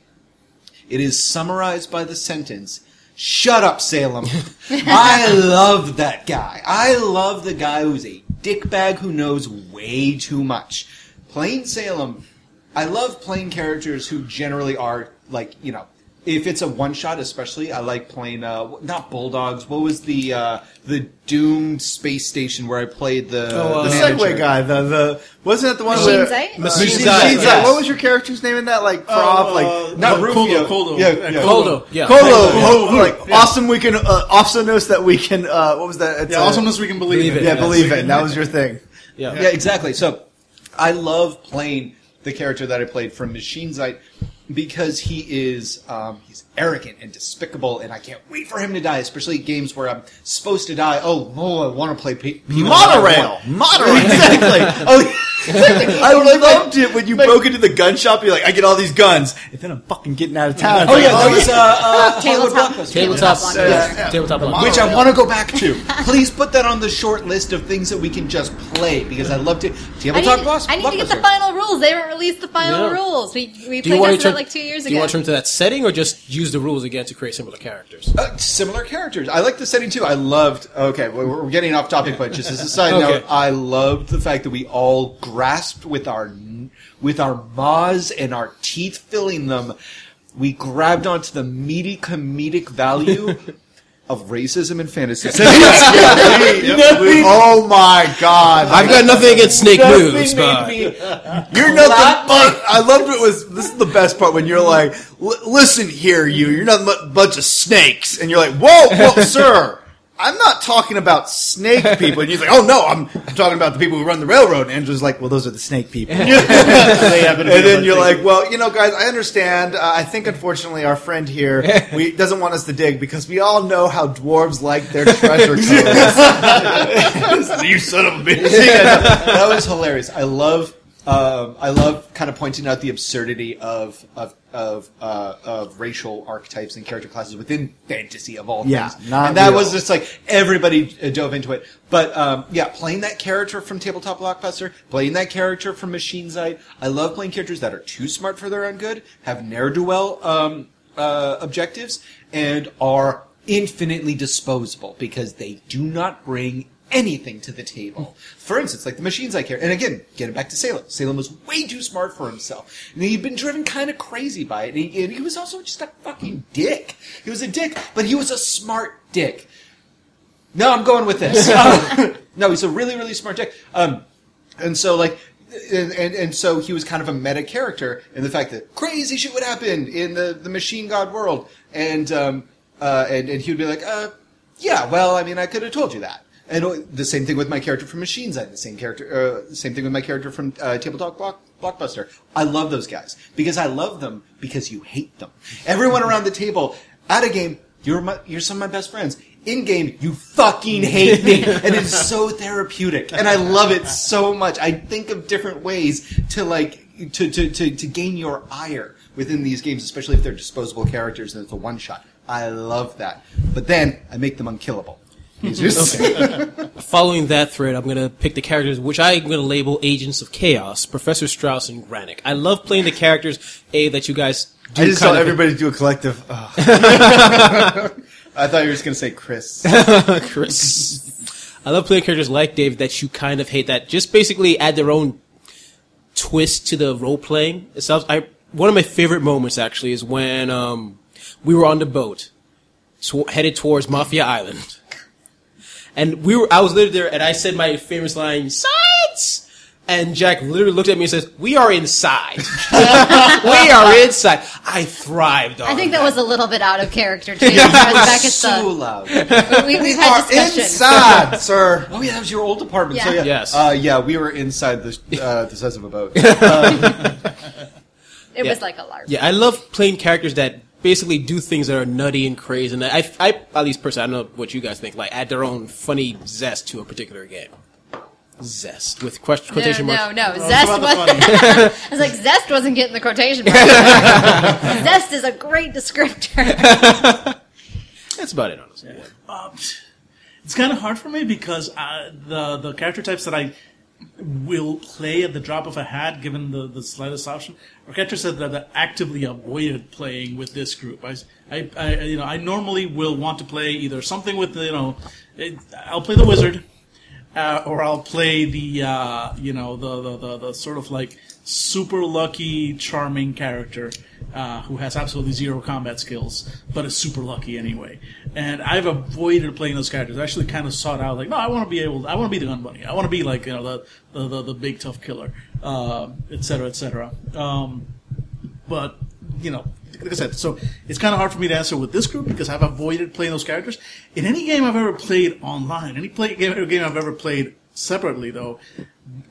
it is summarized by the sentence, Shut up, Salem. [laughs] I love that guy. I love the guy who's a dickbag who knows way too much. Plain Salem, I love playing characters who generally are, like, you know, if it's a one shot, especially, I like playing, uh, not Bulldogs. What was the, uh, the doomed space station where I played the, Oh, the The uh. Segway guy, the the wasn't it the one Machine where Sight? Machine Machine Sight, Sight. yes. What was your character's name in that? Like Prof, like Not Koldo, Rufio. Koldo. Yeah, And yeah. Koldo, yeah. Colo, Yeah. oh, Yeah. like awesome we can uh, awesomeness that we can uh, what was that? It's Yeah, uh, awesomeness we can believe, Believe in. it, Yeah, yes. believe it. That was your thing. Yeah. Yeah, exactly. So I love playing the character that I played from Machine Sight because he is um, he's arrogant and despicable, and I can't wait for him to die. Especially games where I'm supposed to die. Oh, oh, I want to play people that Monorail, monorail. Exactly. Oh, [laughs] I loved it when you broke into the gun shop. You're like, I get all these guns, and then I'm fucking getting out of town. It's oh like, yeah, that was uh, uh, Tabletop. Tabletop, Tabletop yeah, tabletop The. Which I want to go back to. [laughs] Please put that on the short list of things that we can just play because I love to. I Tabletop need, Blockbuster. I need to get the final rules. They haven't released the final Yeah. rules. We we Do played want tested to it turn like two years Do ago. Do you want to turn to that setting, or just use the rules again to create similar characters? Uh, similar characters. I like the setting too. I loved. Okay, we're we're getting off topic, but just as a side [laughs] Okay. note, I loved the fact that we all grasped with our with our maws and our teeth filling them. We grabbed onto the meaty comedic value [laughs] of racism and fantasy. [laughs] [laughs] oh my god! I've got nothing against snake Nothing moves, but me- You're nothing but. I loved it was. This is the best part when you're like, "L- "Listen here, you. You're nothing but a bunch of snakes," and you're like, "Whoa, whoa, sir." I'm not talking about snake people. And he's like, oh no, I'm, I'm talking about the people who run the railroad. And Andrew's like, well, those are the snake people. [laughs] They happen to be and then a you're bunch like, well, you know, guys, I understand. Uh, I think, unfortunately, our friend here [laughs] we, doesn't want us to dig because we all know how dwarves like their treasure [laughs] codes. you son of a bitch. that was hilarious. I love. Um, I love kind of pointing out the absurdity of of of, uh, of racial archetypes and character classes within fantasy of all Yeah, things. not and that real. was just like everybody uh, dove into it. But um, yeah, playing that character from Tabletop Blockbuster, playing that character from Machine Sight. I love playing characters that are too smart for their own good, have ne'er do well um, uh, objectives, and are infinitely disposable because they do not bring anything to the table. For instance, like the machines I care, and again, get getting back to Salem. Salem was way too smart for himself. And he'd been driven kind of crazy by it. And he, and he was also just a fucking dick. He was a dick, but he was a smart dick. No, I'm going with this. [laughs] [laughs] No, he's a really, really smart dick. Um, and so like, and, and, and so he was kind of a meta character in the fact that crazy shit would happen in the, the machine god world. And, um, uh, and, and he would be like, uh, yeah, well, I mean, I could have told you that. And the same thing with my character from Machine Side. The same character, uh, same thing with my character from uh, Talk Block, Blockbuster. I love those guys because I love them because you hate them. Everyone around the table at a game, you're my, you're some of my best friends. In game, you fucking hate me, and it's so therapeutic, and I love it so much. I think of different ways to like to to to, to gain your ire within these games, especially if they're disposable characters and it's a one shot. I love that, but then I make them unkillable. It's just- [laughs] following that thread, I'm going to pick the characters which I'm going to label Agents of Chaos, Professor Strauss and Granick. I love playing the characters, A, that you guys do I just saw kind of- everybody do a collective. Uh, [laughs] I thought you were just gonna say Chris. [laughs] Chris. I love playing characters like Dave that you kind of hate that just basically add their own twist to the role playing itself. I one of my favorite moments actually is when um, we were on the boat tw- headed towards Mafia Island, and we were I was literally there and I said my famous line "Science," And Jack literally looked at me and says, "We are inside. [laughs] we are inside." I thrived. On I think that that was a little bit out of character too. because back at so the, loud. we, we've had Are discussions. inside, [laughs] sir. Oh yeah, that was your old apartment. So Yeah. yeah, Yes. uh, yeah, we were inside the uh, [laughs] the size of a boat. It Yeah. was like a lark. Yeah, I love playing characters that basically do things that are nutty and crazy, and I, I, at least personally, I don't know what you guys think, like add their own funny zest to a particular game. Zest with question, quotation no, marks. no. Well, it's Zest was. funny. [laughs] I was like, Zest wasn't getting the quotation mark. [laughs] Zest is a great descriptor. [laughs] That's about it, honestly. Yeah. Um, it's kind of hard for me because uh, the the character types that I will play at the drop of a hat, given the, the slightest option, are said that, that I actively avoided playing with this group. I, I, I, you know, I normally will want to play either something with you know, I'll play the wizard, uh, or I'll play the, uh, you know, the, the, the, the sort of like super lucky, charming character uh, who has absolutely zero combat skills, but is super lucky anyway. And I've avoided playing those characters. I actually kind of sought out like, no, I want to be able, I want to be the gun bunny. I want to be like, you know, the the, the, the big tough killer, uh, etc. et. Um, but you know, like I said, so it's kind of hard for me to answer with this group because I've avoided playing those characters. In any game I've ever played online, any play, game, game I've ever played separately, though,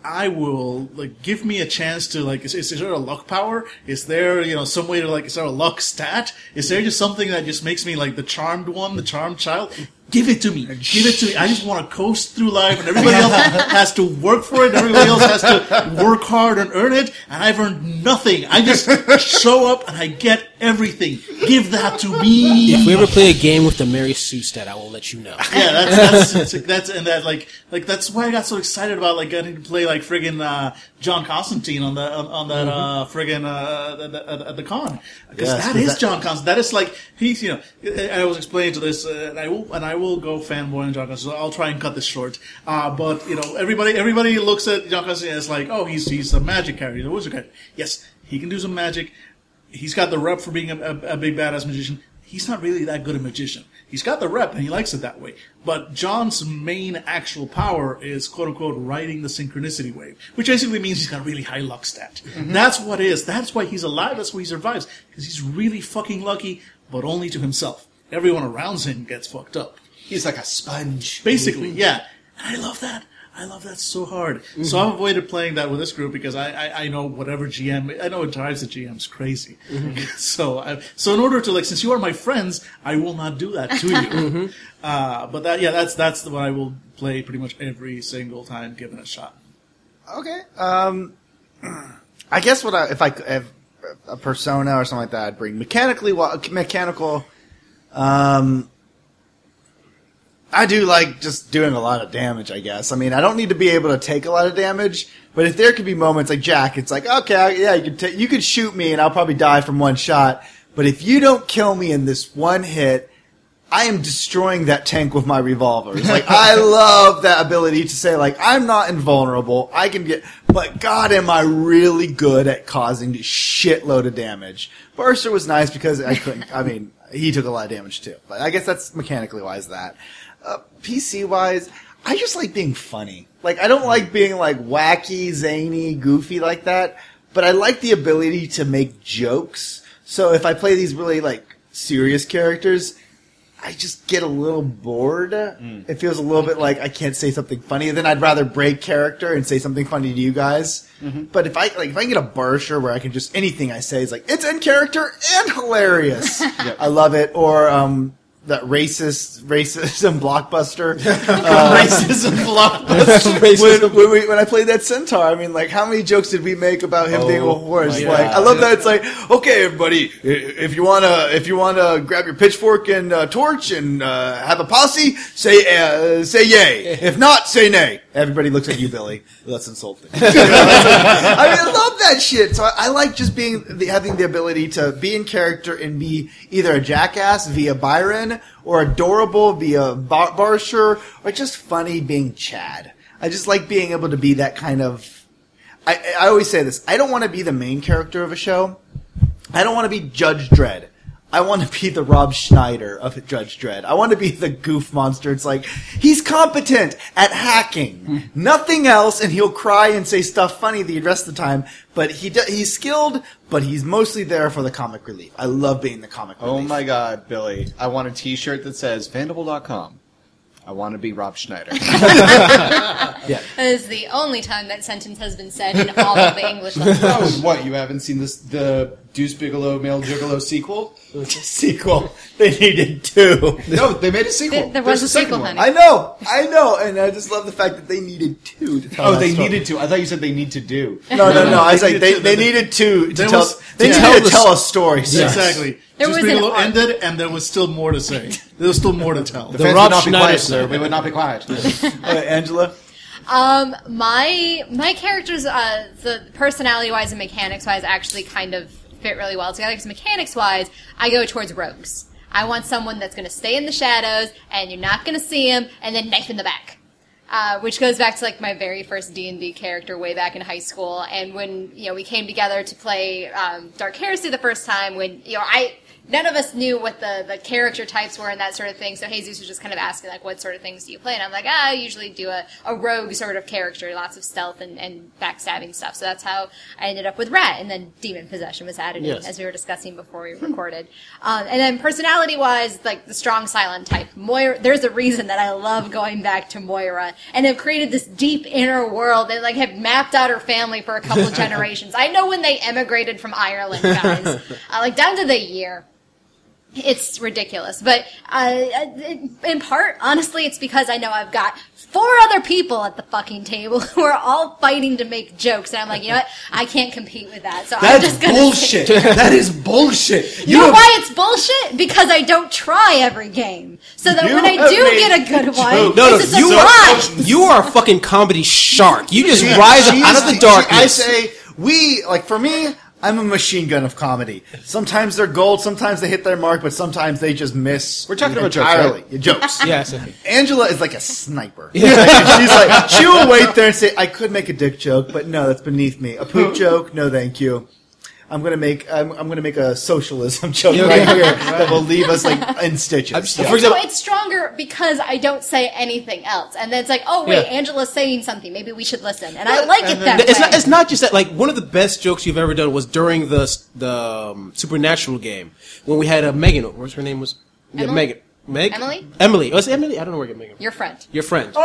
I will like give me a chance to like. Is, is there a luck power? Is there you know some way to like? Is there a luck stat? Is there just something that just makes me like the charmed one, the charmed child? Give it to me. Give it to me. I just want to coast through life, and everybody else [laughs] has to work for it. Everybody else has to work hard and earn it, and I've earned nothing. I just show up and I get everything. Give that to me. If we ever play a game with the Mary Sue stat, I will let you know. Yeah, that's that's, that's that's and that like like that's why I got so excited about like getting play like friggin' uh, John Constantine on the on, on that uh, friggin' uh, at, the- at the con because Yes, that is that- John Constantine. That is like he's you know I I was explaining to this uh, and I will and I will go fanboy on John Constantine. So I'll try and cut this short. Uh, but you know everybody everybody looks at John Constantine as like oh he's he's a magic character, he's a wizard character. Yes, he can do some magic. He's got the rep for being a, a, a big badass magician. He's not really that good a magician. He's got the rep and he likes it that way. But John's main actual power is quote unquote riding the synchronicity wave, which basically means he's got a really high luck stat. Mm-hmm. That's what it is. That's why he's alive. That's why he survives. Because he's really fucking lucky, but only to himself. Everyone around him gets fucked up. He's like a sponge. Basically, mm-hmm. yeah. And I love that. I love that so hard. So I've avoided playing that with this group because I, I, I know whatever GM, I know it drives the GMs crazy. [laughs] so I, so in order to like, since you are my friends, I will not do that to you. [laughs] uh, but that, yeah, that's, that's the one I will play pretty much every single time given a shot. Okay. Um, [clears throat] I guess what I, if I if a persona or something like that, I'd bring mechanically mechanical. Um, I do like just doing a lot of damage. I guess. I mean, I don't need to be able to take a lot of damage, but if there could be moments like Jack, it's like okay, yeah, you could ta- you could shoot me and I'll probably die from one shot. But if you don't kill me in this one hit, I am destroying that tank with my revolver. It's like I [laughs] love that ability to say like I'm not invulnerable. I can get, but God, am I really good at causing a shitload of damage? Burster was nice because I couldn't. I mean, he took a lot of damage too. But I guess that's mechanically wise. That uh, PC wise, I just like being funny. Like I don't like being like wacky, zany, goofy like that. But I like the ability to make jokes. So if I play these really like serious characters, I just get a little bored. It feels a little bit like I can't say something funny. Then I'd rather break character and say something funny to you guys. But if I like, if I can get a Barsher where I can just anything I say is like it's in character and hilarious, [laughs] I love it. Or um, that racist racism [laughs] blockbuster. [laughs] Racism blockbuster. [laughs] when, when, we, when I played that centaur, I mean, like, how many jokes did we make about him being a Oh, horse? Like, God. I love that. It's like, okay, everybody, if you wanna, if you wanna grab your pitchfork and uh, torch and uh, have a posse, say uh, say yay. If not, say nay. Everybody looks at you, Billy. [laughs] That's insulting. [laughs] I mean, I love that shit. So I, I like just being the, having the ability to be in character and be either a jackass via Byron or adorable via Bar- Barsher or just funny being Chad. I just like being able to be that kind of. I, I always say this. I don't want to be the main character of a show. I don't want to be Judge Dredd. I want to be the Rob Schneider of Judge Dredd. I want to be the goof monster. It's like he's competent at hacking, nothing else, and he'll cry and say stuff funny the rest of the time. But he do, he's skilled, but he's mostly there for the comic relief. I love being the comic oh relief. Oh my god, Billy. I want a t shirt that says Fandible.com. I want to be Rob Schneider. [laughs] [laughs] Yeah. That is the only time that sentence has been said in all of the English language. [laughs] oh, what? You haven't seen this the Deuce Bigalow Male Gigolo sequel? [laughs] sequel. They needed two. No, they made a sequel. There- there was There's a second sequel, one. honey. I know, I know, and I just love the fact that they needed two to tell. Oh, that they story. needed to. I thought you said they need to do. No, no, no. I was They like, needed they, they needed two to There tell. was- they to needed tell to tell a story. Yeah, Exactly. There Just was an Bigalow arc. ended, and there was still more to say. There was still more to tell. The, The fans Rob would not be quiet, sir. story. We would not be quiet. Uh, Angela. Um, my my characters, uh, the personality wise and mechanics wise, actually kind of fit really well together. Because mechanics wise, I go towards rogues. I want someone that's going to stay in the shadows, and you're not going to see him, and then knife in the back. Uh, which goes back to like my very first D and D character way back in high school, and when you know we came together to play um, Dark Heresy the first time. When you know I none of us knew what the, the character types were and that sort of thing. So Jesus was just kind of asking like, what sort of things do you play? And I'm like, ah, I usually do a, a rogue sort of character, lots of stealth and, and backstabbing stuff. So that's how I ended up with Rat, and then Demon Possession was added Yes. in as we were discussing before we recorded. Um, and then personality wise, like the strong silent type, Moira. There's a reason that I love going back to Moira and have created this deep inner world and like have mapped out her family for a couple of [laughs] generations. I know when they emigrated from Ireland, guys, [laughs] uh, like down to the year. It's ridiculous, but uh, in part, honestly, it's because I know I've got four other people at the fucking table [laughs] who are all fighting to make jokes, and I'm like, you know what? I can't compete with that. So I'm That's just gonna bullshit. that is bullshit. [laughs] you know why it's bullshit? Because I don't try every game. So that You when I do get a good one, No, no, it's a you surprise. are you are a fucking comedy shark. You just rise up out of the she- I say we like for me. I'm a machine gun of comedy. Sometimes they're gold, sometimes they hit their mark, but sometimes they just miss. We're talking about jokes, entirely. right? Jokes. [laughs] yes. okay. Angela is like a sniper. [laughs] Like, she's like she will wait there and say, "I could make a dick joke, but no, that's beneath me. A poop [laughs] joke, no, thank you." I'm gonna make I'm, I'm gonna make a socialism [laughs] joke Yeah, right okay. here that will leave us like in stitches. I'm just- Yeah. for So example, it's stronger because I don't say anything else, and then it's like, oh wait, Yeah. Angela's saying something. Maybe we should listen, and I like it that it's way. not. It's not just that. Like one of the best jokes you've ever done was during the the um, supernatural game when we had a Megan. What's her name was? Yeah, Emily? Megan. Meg. Emily? Emily. Was it Emily? I don't know where Megan. Your friend. Your friend. Oh,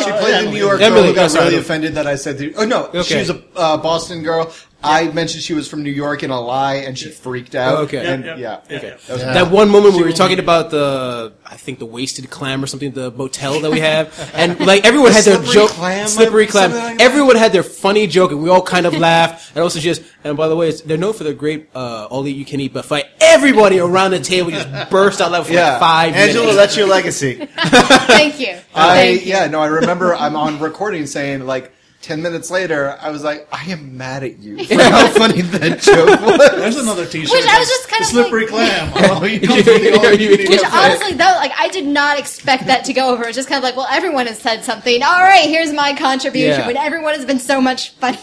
oh, She oh, played yeah, the New York Emily, girl who got yeah, sorry. really offended that I said. The, oh no, she was a uh, Boston girl. I mentioned she was from New York in a lie, and she freaked out. Okay. and, Yeah, yeah, yeah, okay. yeah. That was That one moment we were talking be- about the, I think the wasted clam or something, the motel that we have, and like everyone had their slippery joke, clam, slippery clam. something like that? everyone had their funny joke, and we all kind of laughed. And also she just, and by the way, it's, they're known for their great uh, all you can eat buffet. Everybody around the table just burst out laughing for Yeah. like five Angela, minutes. that's your legacy. [laughs] Thank you. I Thank you. yeah no I remember I'm on recording saying like ten minutes later I was like I am mad at you [laughs] for how funny that joke [laughs] was. There's another T-shirt. Which I was just kind of slippery like- clam. [laughs] Oh, you come from the all you can eat Which honestly, though, like I did not expect that to go over. It's just kind of like, well, everyone has said something. All right, here's my contribution. Yeah. When everyone has been so much funnier,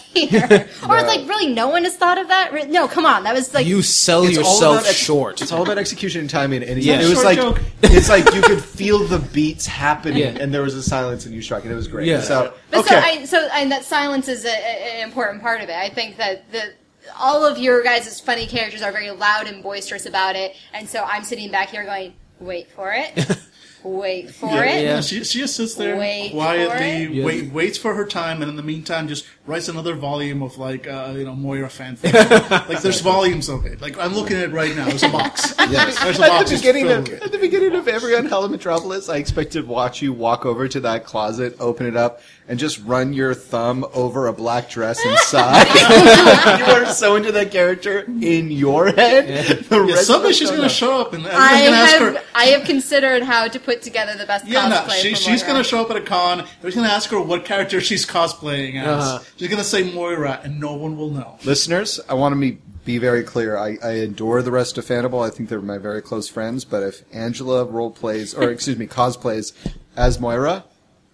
or it's like, really, no one has thought of that. No, come on, that was like you sell yourself about ex- short. It's all about execution and timing, and Yeah. it was like joke. it's like you could feel the beats happening, Yeah. and there was a silence, and you struck and It was great. Yeah. So But okay, so, I, so and that silence is a, a, an important part of it. I think that the all of your guys' funny characters are very loud and boisterous about it, and so I'm sitting back here going, "Wait for it, [laughs] wait for it." Yeah. She, she just sits there Wait quietly, wait, waits for her time, and in the meantime, just writes another volume of like uh, you know Moira fanfic. [laughs] like there's volumes of it. Like I'm looking at it right now. There's a box. Yes. [laughs] There's a At box the beginning of at the beginning of every Unhallowed Metropolis, I expected to watch you walk over to that closet, open it up, and just run your thumb over a black dress inside. [laughs] you are so into that character in your head. The Yeah, rest someday she's gonna know. show up, and I gonna ask have her. I have considered how to put together the best Yeah, no, she, for she's Moira. gonna show up at a con. Everyone's gonna ask her what character she's cosplaying as. Uh-huh. She's gonna say Moira, and no one will know. Listeners, I want to be, be very clear. I, I adore the rest of Fandible. I think they're my very close friends. But if Angela role plays, or excuse me, cosplays as Moira,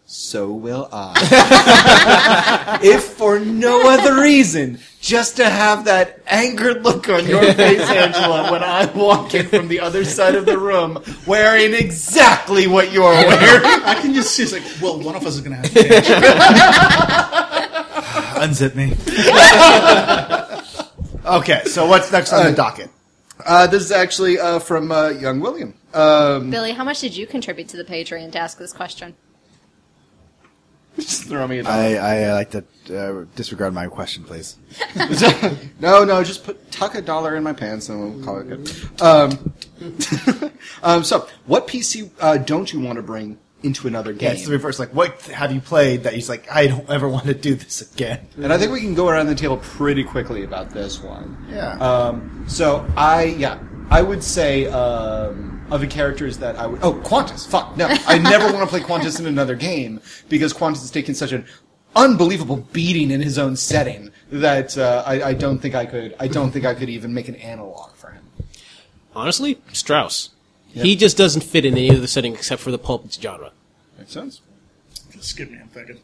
so will I. [laughs] if for no other reason, just to have that angered look on your face, Angela, when I walk in from the other side of the room wearing exactly what you're wearing. I can just see it's like, well, one of us is going to have to change. [laughs] Unzip me. [laughs] okay, so what's next on the docket? Uh, this is actually uh, from uh, young William. Um, Billy, how much did you contribute to the Patreon to ask this question? [laughs] just throw me a dollar. I, I like to uh, disregard my question, please. [laughs] no, no, just put tuck a dollar in my pants and we'll call it good. Um, um, so, what PC uh, don't you want to bring into another Yeah, game? it's the reverse. Like, what have you played that he's like, I don't ever want to do this again? and I think we can go around the table pretty quickly about this one. Yeah. Um, so I, yeah, I would say um, of the characters that I would. Oh, Qantas. Fuck no, I never want to play Qantas in another game because Qantas has taken such an unbelievable beating in his own setting that uh, I, I don't think I could. I don't think I could even make an analog for him. Honestly, Strauss. He just doesn't fit in any of the settings except for the pulp genre. Makes sense. Skip me, I'm thinking.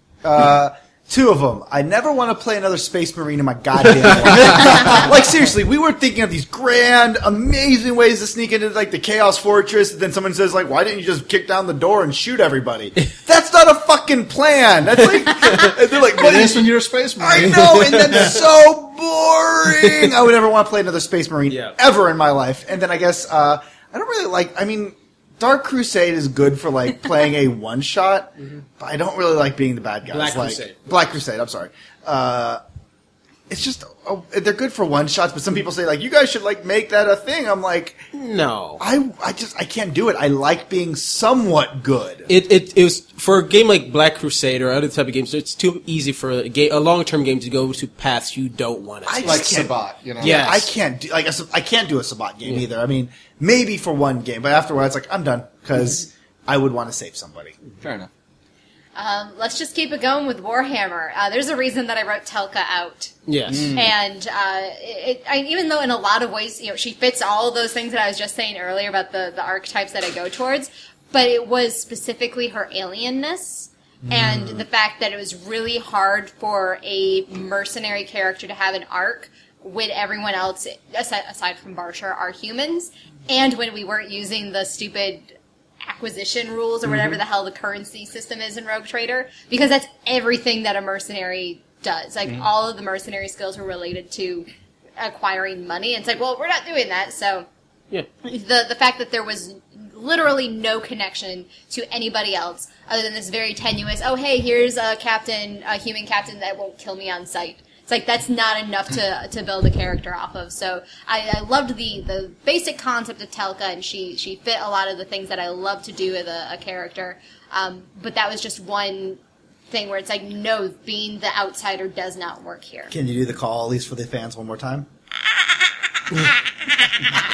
Two of them. I never want to play another Space Marine in my goddamn life. [laughs] like seriously, we were thinking of these grand, amazing ways to sneak into like the Chaos Fortress. And then someone says like, "Why didn't you just kick down the door and shoot everybody?" [laughs] That's not a fucking plan. That's like [laughs] and they're like, "What is is when you're a space Marine?" I know, and that's so boring. I would never want to play another Space Marine Yeah. ever in my life. And then I guess uh, I don't really like. I mean, Dark Crusade is good for like [laughs] playing a one shot, but I don't really like being the bad guys. Black like, Crusade. Black Crusade. I'm sorry. Uh, it's just oh, they're good for one shots, but some people say like you guys should like make that a thing. I'm like, No. I I just I can't do it. I like being somewhat good. It, it, it was for a game like Black Crusade or other type of games. It's too easy for a, ga- a long term game to go to paths you don't want it. I to. Like just can't- Sabbat, you know. Yeah. I can't do like a Sab- I can't do a Sabbat game either. I mean, maybe for one game, but afterwards, like I'm done because mm-hmm. I would want to save somebody. Fair enough. Um, let's just keep it going with Warhammer. Uh, there's a reason that I wrote Telka out. yes. And uh, it, I, even though in a lot of ways, you know, she fits all of those things that I was just saying earlier about the, the archetypes that I go towards, but it was specifically her alienness and the fact that it was really hard for a mercenary character to have an arc when everyone else, aside, aside from Barsha, are humans, and when we weren't using the stupid acquisition rules or whatever mm-hmm. the hell the currency system is in Rogue Trader, because that's everything that a mercenary does. Like mm-hmm. all of the mercenary skills were related to acquiring money. And it's like, well, we're not doing that. So Yeah. the the fact that there was literally no connection to anybody else other than this very tenuous, oh hey, here's a captain, a human captain that won't kill me on sight. It's like that's not enough to to build a character off of. So I, I loved the the basic concept of Telka, and she she fit a lot of the things that I love to do with a, a character. Um, but that was just one thing where it's like, no, being the outsider does not work here. Can you do the call at least for the fans one more time? [laughs]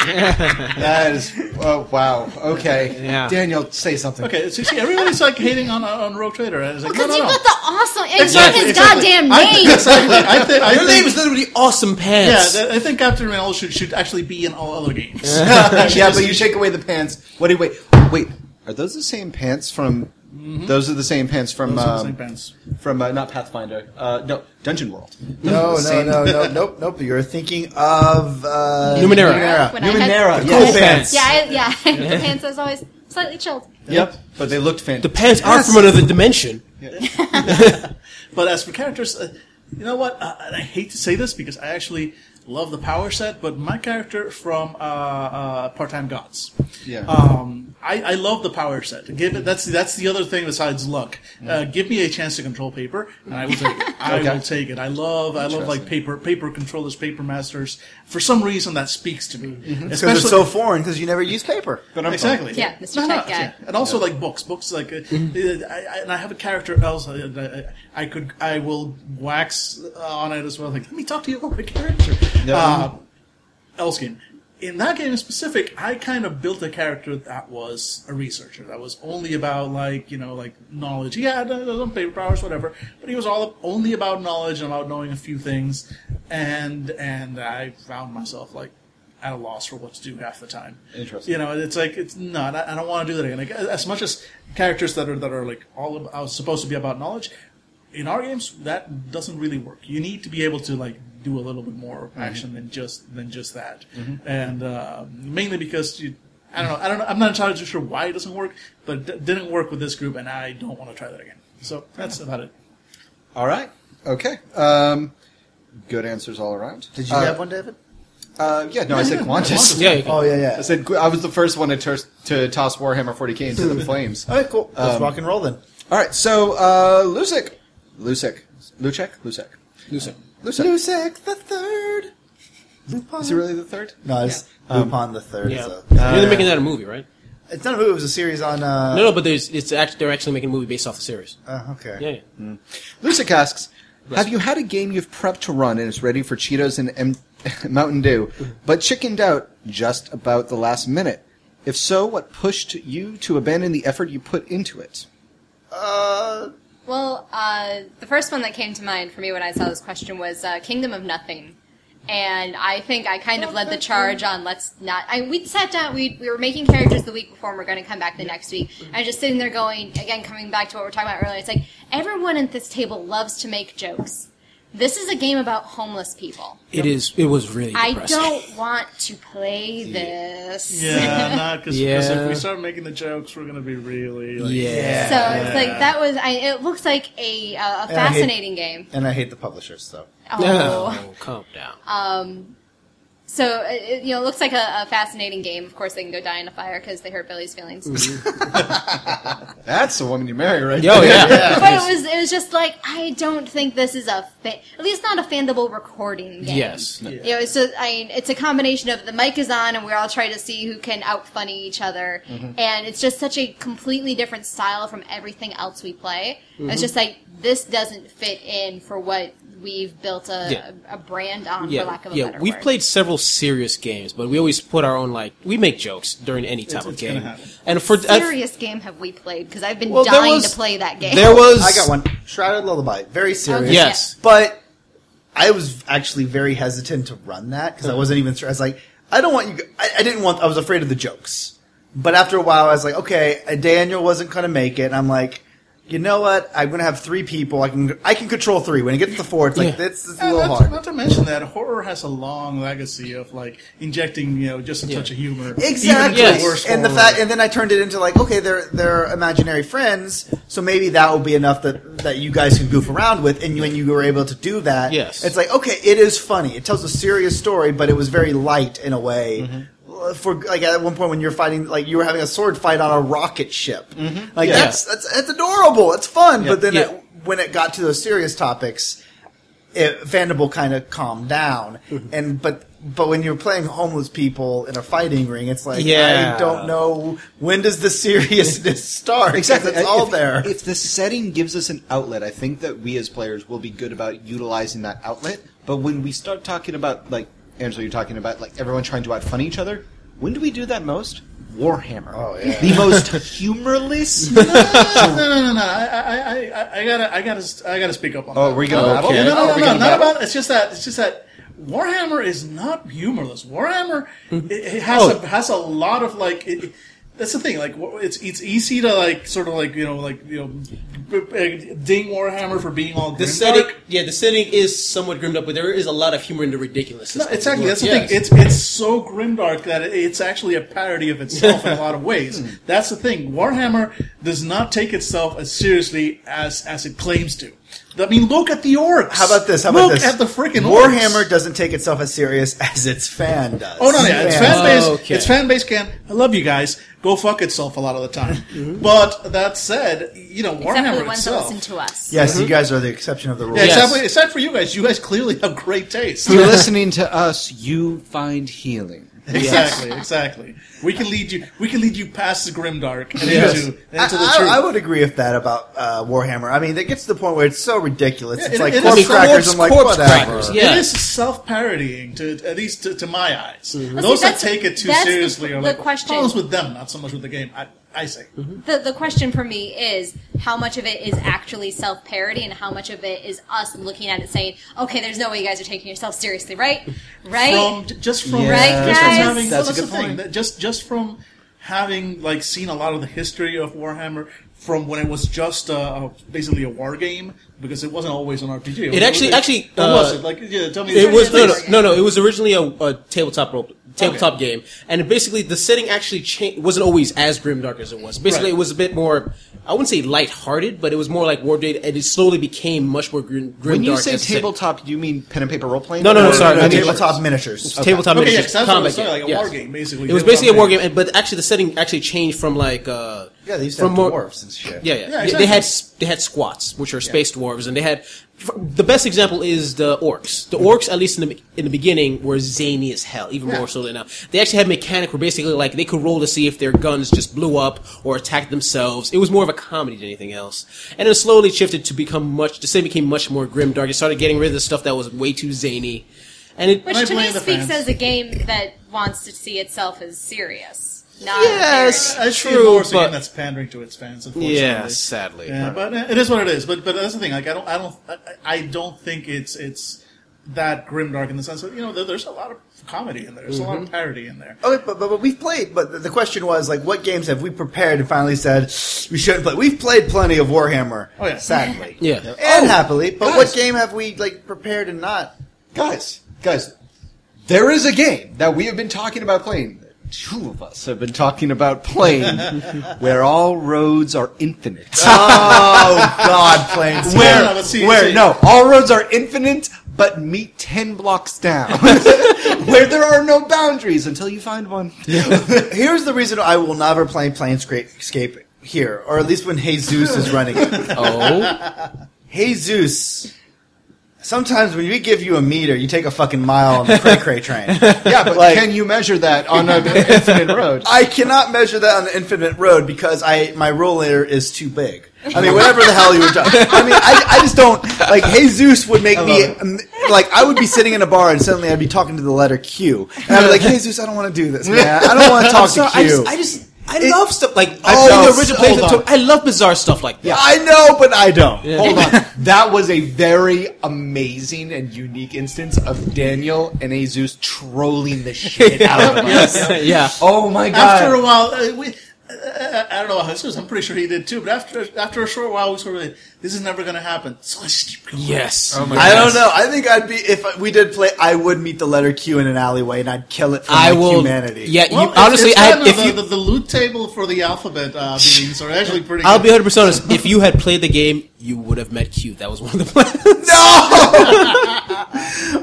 That is. Oh wow. Okay. Yeah. Daniel, say something. Okay, so see, everybody's like hating on on Rogue Trader, and it's like, no, Because no, you no. got the awesome, and Exactly, his exactly. goddamn I, name. exactly. I, thi- I Your name think, is literally Awesome yeah, Pants. th- I think Captain Marvel should should actually be in all other games. [laughs] yeah, [laughs] but you shake away the pants. What do you wait? Wait, are those the same pants from? Those are the same pants from Those are the um, same pants. from uh, not Pathfinder. Uh, no, Dungeon World. No, no, [laughs] Same- no, no, nope, nope. You're thinking of uh, Numenera. When I had- Numenera. Cool Yes. pants. Yeah, I, yeah. [laughs] the pants was always slightly chilled. Yep. But they looked fantastic. The fantastic. pants are from another dimension. [laughs] But as for characters, uh, you know what? Uh, and I hate to say this because I actually love the power set, but my character from uh, uh, Part Time Gods. Yeah. Um, I, I love the power set. Give it. That's that's the other thing besides luck. Uh, give me a chance to control paper, and I will take it. [laughs] I Okay. will take it. I love I love like paper paper controllers, paper masters. For some reason, that speaks to me. because it's so foreign because you never use paper. But I'm Exactly. Yeah, Mr. Tech guy. yeah. And also like books, books like, uh, uh, I, I, and I have a character else. Uh, I, I could, I will wax on it as well. Like, let me talk to you about my character. Uh, Elskin. In that game in specific, I kind of built a character that was a researcher. That was only about like you know like knowledge. He had uh, some paper powers, whatever, but he was all only about knowledge and about knowing a few things. And and I found myself like at a loss for what to do half the time. Interesting. You know, it's like it's not. I, I don't want to do that again. Like, as much as characters that are that are like all about, supposed to be about knowledge, in our games that doesn't really work. You need to be able to like do a little bit more action than just than just that, and uh, mainly because you. I don't know. I don't know. I'm not entirely sure why it doesn't work, but it d- didn't work with this group, and I don't want to try that again. So that's about it. All right. Okay. Um, good answers all around. Did you Uh, have one, David? Uh, yeah. No, I said Qantas. Yeah, you can- Oh yeah, yeah. I said I was the first one to, tur- to toss Warhammer 40k into the [laughs] flames. All right, cool. Let's Um, rock and roll then. All right. So uh, Lusik, Lusik, Lucek, Lusek, Lucy. Lusek. Lusek the third. Lupin. Is he really the third? No, it's Lupin the third. Yeah. So. They're making that a movie, right? It's not a movie. It was a series on. Uh, No, no, but there's it's actually they're actually making a movie based off the series. Uh, okay. Yeah, yeah. Lusik asks, "Have you had a game you've prepped to run and it's ready for Cheetos and M- [laughs] Mountain Dew, but chickened out just about the last minute? If so, what pushed you to abandon the effort you put into it?" Uh, Well, uh, the first one that came to mind for me when I saw this question was uh, Kingdom of Nothing. And I think I kind of led the charge on let's not. I, we sat down, we, we were making characters the week before, and we're going to come back the next week. And just sitting there going, again, coming back to what we are talking about earlier, it's like everyone at this table loves to make jokes. This is a game about homeless people. It is. It was really. I Depressing. don't want to play [laughs] this. Yeah, not because Yeah. if we start making the jokes, we're gonna be really like, Yeah. So it's like that was. I, it looks like a, uh, a I hate- fascinating game. and I hate the publishers. So Oh. [laughs] No, calm down. Um, so it, it, you know, it looks like a, a fascinating game. Of course, they can go die in a fire because they hurt Billy's feelings. Mm-hmm. [laughs] [laughs] That's the woman you marry, right? Oh [laughs] yeah. But it was it was just like I don't think this is a fa- at least not a fandible recording game. Yes. You know, it's just, I mean, it's a combination of the mic is on and we're all trying to see who can out funny each other, mm-hmm. and it's just such a completely different style from everything else we play. It's mm-hmm. just like this doesn't fit in for what we've built a, Yeah. a, a brand on, Yeah, for lack of a better word. yeah. better We've word. played several serious games, but we always put our own like we make jokes during any type of it's game. And for serious game have we played? Because I've been Well, dying was- to play that game. there was I got one. Shrouded Lullaby. Very serious. Okay. yes. But I was actually very hesitant to run that because I wasn't even sure. I was like, I don't want you. I didn't want. I was afraid of the jokes. But after a while, I was like, okay, uh, Daniel wasn't going to make it. And I'm like, you know what? I'm going to have three people. I can I can control three. When it gets to four, it's like Yeah. it's, it's a little not, hard. not to mention that horror has a long legacy of like injecting, you know, just a touch of humor. Exactly. Even into the And the fact, and then I turned it into like, okay, they're they're imaginary friends, so maybe that will be enough that that you guys can goof around with. And when you were able to do that, Yes. it's like, okay, it is funny. It tells a serious story, but it was very light in a way. Mm-hmm. For like at one point when you're fighting, like you were having a sword fight on a rocket ship, like Yeah. that's that's that's adorable. It's fun, but then Yeah. it, when it got to those serious topics, it, Vanderbilt kind of calmed down, Mm-hmm. and but but when you're playing homeless people in a fighting ring, it's like Yeah. I don't know when does the [laughs] seriousness start. Exactly. it's all if, there. If the setting gives us an outlet, I think that we as players will be good about utilizing that outlet. But when we start talking about, like, Angela, you're talking about, like, everyone trying to outfunny each other, when do we do that most? Warhammer. Oh, yeah. The most humorless. [laughs] no, no, no, no. I, I, I, I- I gotta, I gotta, I gotta speak up on Oh, that. we're gonna Oh, battle? No, no, no, we're no, not battle? about. It's just that. It's just that Warhammer is not humorless. Warhammer mm-hmm. it, it has Oh. a, has a lot of like. It, it- that's the thing. Like, it's it's easy to like sort of like you know like you know b- uh, ding Warhammer for being all The grimdark. setting, yeah, the setting is somewhat grimmed up, but there is a lot of humor in the ridiculousness. No, exactly. That's the Yes. thing. It's it's so grimdark that it's actually a parody of itself in a lot of ways. [laughs] Hmm. That's the thing. Warhammer does not take itself as seriously as as it claims to. I mean, look at the orcs. How about this? How look about this? at the freaking Warhammer orcs. doesn't take itself as serious [laughs] as its fan does. Oh no, yeah, its Fans- fan base. Okay. Its fan base can. I love you guys. Go fuck itself a lot of the time. [laughs] Mm-hmm. But that said, you know, Except for Warhammer the ones that itself. listen to us. Yes, you guys are the exception of the rule. Yeah, Yes. except, except for you guys. You guys clearly have great taste. If you're listening to us, you find healing. [laughs] Exactly, exactly. We can lead you. We can lead you past the grimdark and Yes. into, I, into the I- truth. I would agree with that about uh, Warhammer. I mean, it gets to the point where it's so ridiculous. Yeah, it's it- like it is corpse corpse- crackers. I'm like, corpse whatever. crackers, yeah. It is self-parodying, to at least to, to my eyes. Well, see, Those that that's- take it too that's the- seriously are the like question. problems with them, not so much with the game. I, I say. The, the question for me is how much of it is actually self parody and how much of it is us looking at it saying, okay, there's no way you guys are taking yourself seriously, right? [laughs] Right? From just from Yeah. Right, just from having That's well, a the good thing. point. that Just just from having like seen a lot of the history of Warhammer, from when it was just uh, basically a war game because it wasn't always an RPG. It actually- actually, what was uh, it? Like, yeah, tell me. It was no, no, no, no. It was originally a, a tabletop role, tabletop game, and it basically the setting actually cha- wasn't always as grimdark as it was. Basically, Right. it was a bit more. I wouldn't say lighthearted, but it was more like War Date, and it slowly became much more grim, grimdark. When you say as the setting- tabletop, do you mean pen and paper role playing? No, no, no, sorry, Uh, I tabletop miniatures. tabletop Okay, yeah, miniatures 'cause that's what I combat game. like a yes. war game, basically. It was basically a war game. game, but actually the setting actually changed from like uh, Yeah, they used to from have dwarves and shit. Yeah, yeah. Yeah, They- exactly. They had they had squats, which are space dwarves, and they had the best example is the orcs. The orcs, at least in the in the beginning, were zany as hell, even more so than now. They actually had mechanic where basically like they could roll to see if their guns just blew up or attacked themselves. It was more of a comedy than anything else, and it slowly shifted to become much. The same became much more grim dark. It started getting rid of the stuff that was way too zany, and it Which to me speaks fans. as a game that wants to see itself as serious. Not Yes. parody. I see True, it more as but- game that's pandering to its fans. Unfortunately. yeah, sadly. Yeah, but it is what it is. But but that's the thing. Like I don't I don't I, I don't think it's it's that grimdark in the sense that you know there, there's a lot of comedy in there. There's a lot Mm-hmm. of parody in there. Okay, but, but, but we've played. But the- the question was like, what games have we prepared and finally said we shouldn't play? We've played plenty of Warhammer. Oh, yeah. sadly, [laughs] Yeah. and Oh, happily. But guys. what game have we like prepared and not? guys, guys, there is a game that we have been talking about playing. Two of us have been talking about playing, [laughs] where all roads are infinite. Oh God, playing [laughs] where, no, see- where see- no, all roads are infinite, but meet ten blocks down, [laughs] where there are no boundaries until you find one. Here's the reason I will never play Planescape here, or at least when Jesus is running it. Oh, Jesus. Sometimes when we give you a meter, you take a fucking mile on the cray cray [laughs] train. Yeah, but Like- can you measure that on an infinite road? [laughs] I cannot measure that on the infinite road because I my roller is too big. I mean, whatever the hell you were talking. I mean, I, I just don't like. Jesus would make me um, like I would be sitting in a bar and suddenly I'd be talking to the letter Q, and I'd be like, Jesus, I don't want to do this, man. I don't want to [laughs] talk to I Q. just, I just, I It- love stuff like Oh, I no, the original hold plays. I love bizarre stuff like that. I know, but I don't. Hold on. [laughs] That was a very amazing and unique instance of Daniel and Jesus trolling the shit [laughs] out of us. yeah. Oh my god. After a while, uh, we. Uh, I don't know how Jesus. I'm pretty sure he did too. But after after a short while, we sort of like, this is never going to happen. So let's just keep going. Yes. I don't know. I think I'd be if we did play. I would meet the letter Q in an alleyway, and I'd kill it for I my will. humanity. Yeah. Well, you, it's- honestly, it's I, kind of if the, you, the, the loot table for the alphabet uh, [laughs] beings are actually pretty. I'll good. be 100 percent honest. [laughs] If you had played the game, you would have met Q. That was one of the [laughs] plans. No.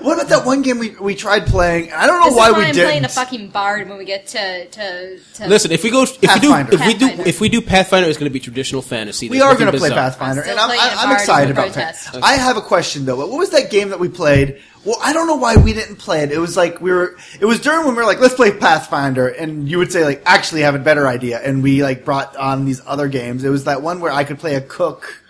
what about that one game we, we tried playing? I don't know This why is why we I'm didn't. playing a fucking bard when we get to to, to Listen, if we go, if we do, Pathfinder. if we do, if we do Pathfinder, it's going to be traditional fantasy. we are going to play. Pathfinder, and I'm, playing I, a I'm Bard excited about Protest. that. I have a question though. What was that game that we played? Well, I don't know why we didn't play it. It was like we were. It was during when we were like, let's play Pathfinder, and you would say like, actually, I have a better idea, and we like brought on these other games. It was that one where I could play a cook.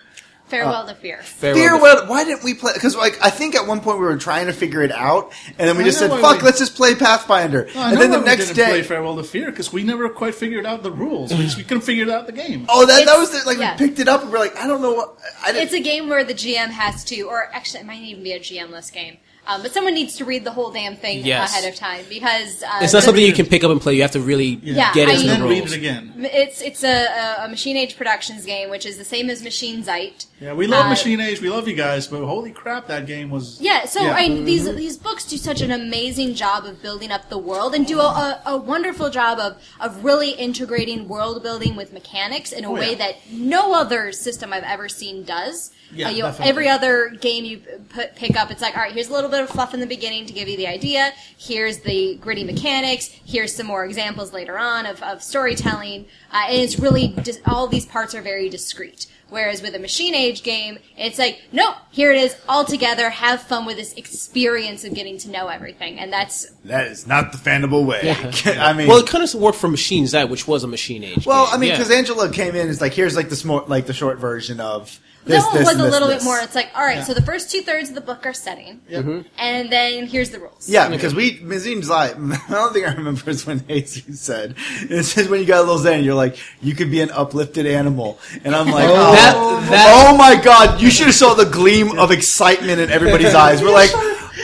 Farewell uh, to Fear. Farewell Fear, to- what, why didn't we play? Because like I think at one point we were trying to figure it out, and then we I just said, "Fuck, we- let's just play Pathfinder." No, I and know then the why we next didn't day, play Farewell to Fear because we never quite figured out the rules. we, just, we couldn't figure out the game. oh, that that was the, like yeah. we picked it up and we're like, I don't know what. I didn't, It's a game where the GM has to, or actually, it might even be a GM-less game. Um, but someone needs to read the whole damn thing Yes. ahead of time because uh, It's not something you can pick up and play. You have to really Yeah, get I into and the then rules. read it again. It's it's a, a, a Machine Age Productions game, which is the same as Machine Zeit. Yeah, we love Uh, Machine Age. We love you guys, but holy crap, that game was. Yeah, so Yeah. I, these these books do such an amazing job of building up the world and do a, a, a wonderful job of, of really integrating world building with mechanics in a Oh, way yeah. that no other system I've ever seen does. Yeah, Uh, you know, every other game you put pick up, it's like, all right, here's a little bit of fluff in the beginning to give you the idea. Here's the gritty mechanics. Here's some more examples later on of, of storytelling, uh, and it's really dis- all these parts are very discrete. Whereas with a machine age game, it's like, nope, here it is, all together. Have fun with this experience of getting to know everything, and that's that is not the fandible way. [laughs] I mean, Well, it kind of worked for Machine Zeit, which was a machine age. Well, game. I mean, Yeah. because Angela came in, it's like here's like the smart, like the short version of this. that one this, was and a little this. bit more. It's like, all right, so the first two thirds of the book are setting, mm-hmm. and then here's the rules. Yeah, because we Mazim's like [laughs] I don't think I remember is [laughs] when Jesus said it says when you got a little Zen, you're like you could be an uplifted animal, and I'm like, oh, oh That- that- oh my god, you should have saw the gleam of excitement in everybody's [laughs] eyes. We're like,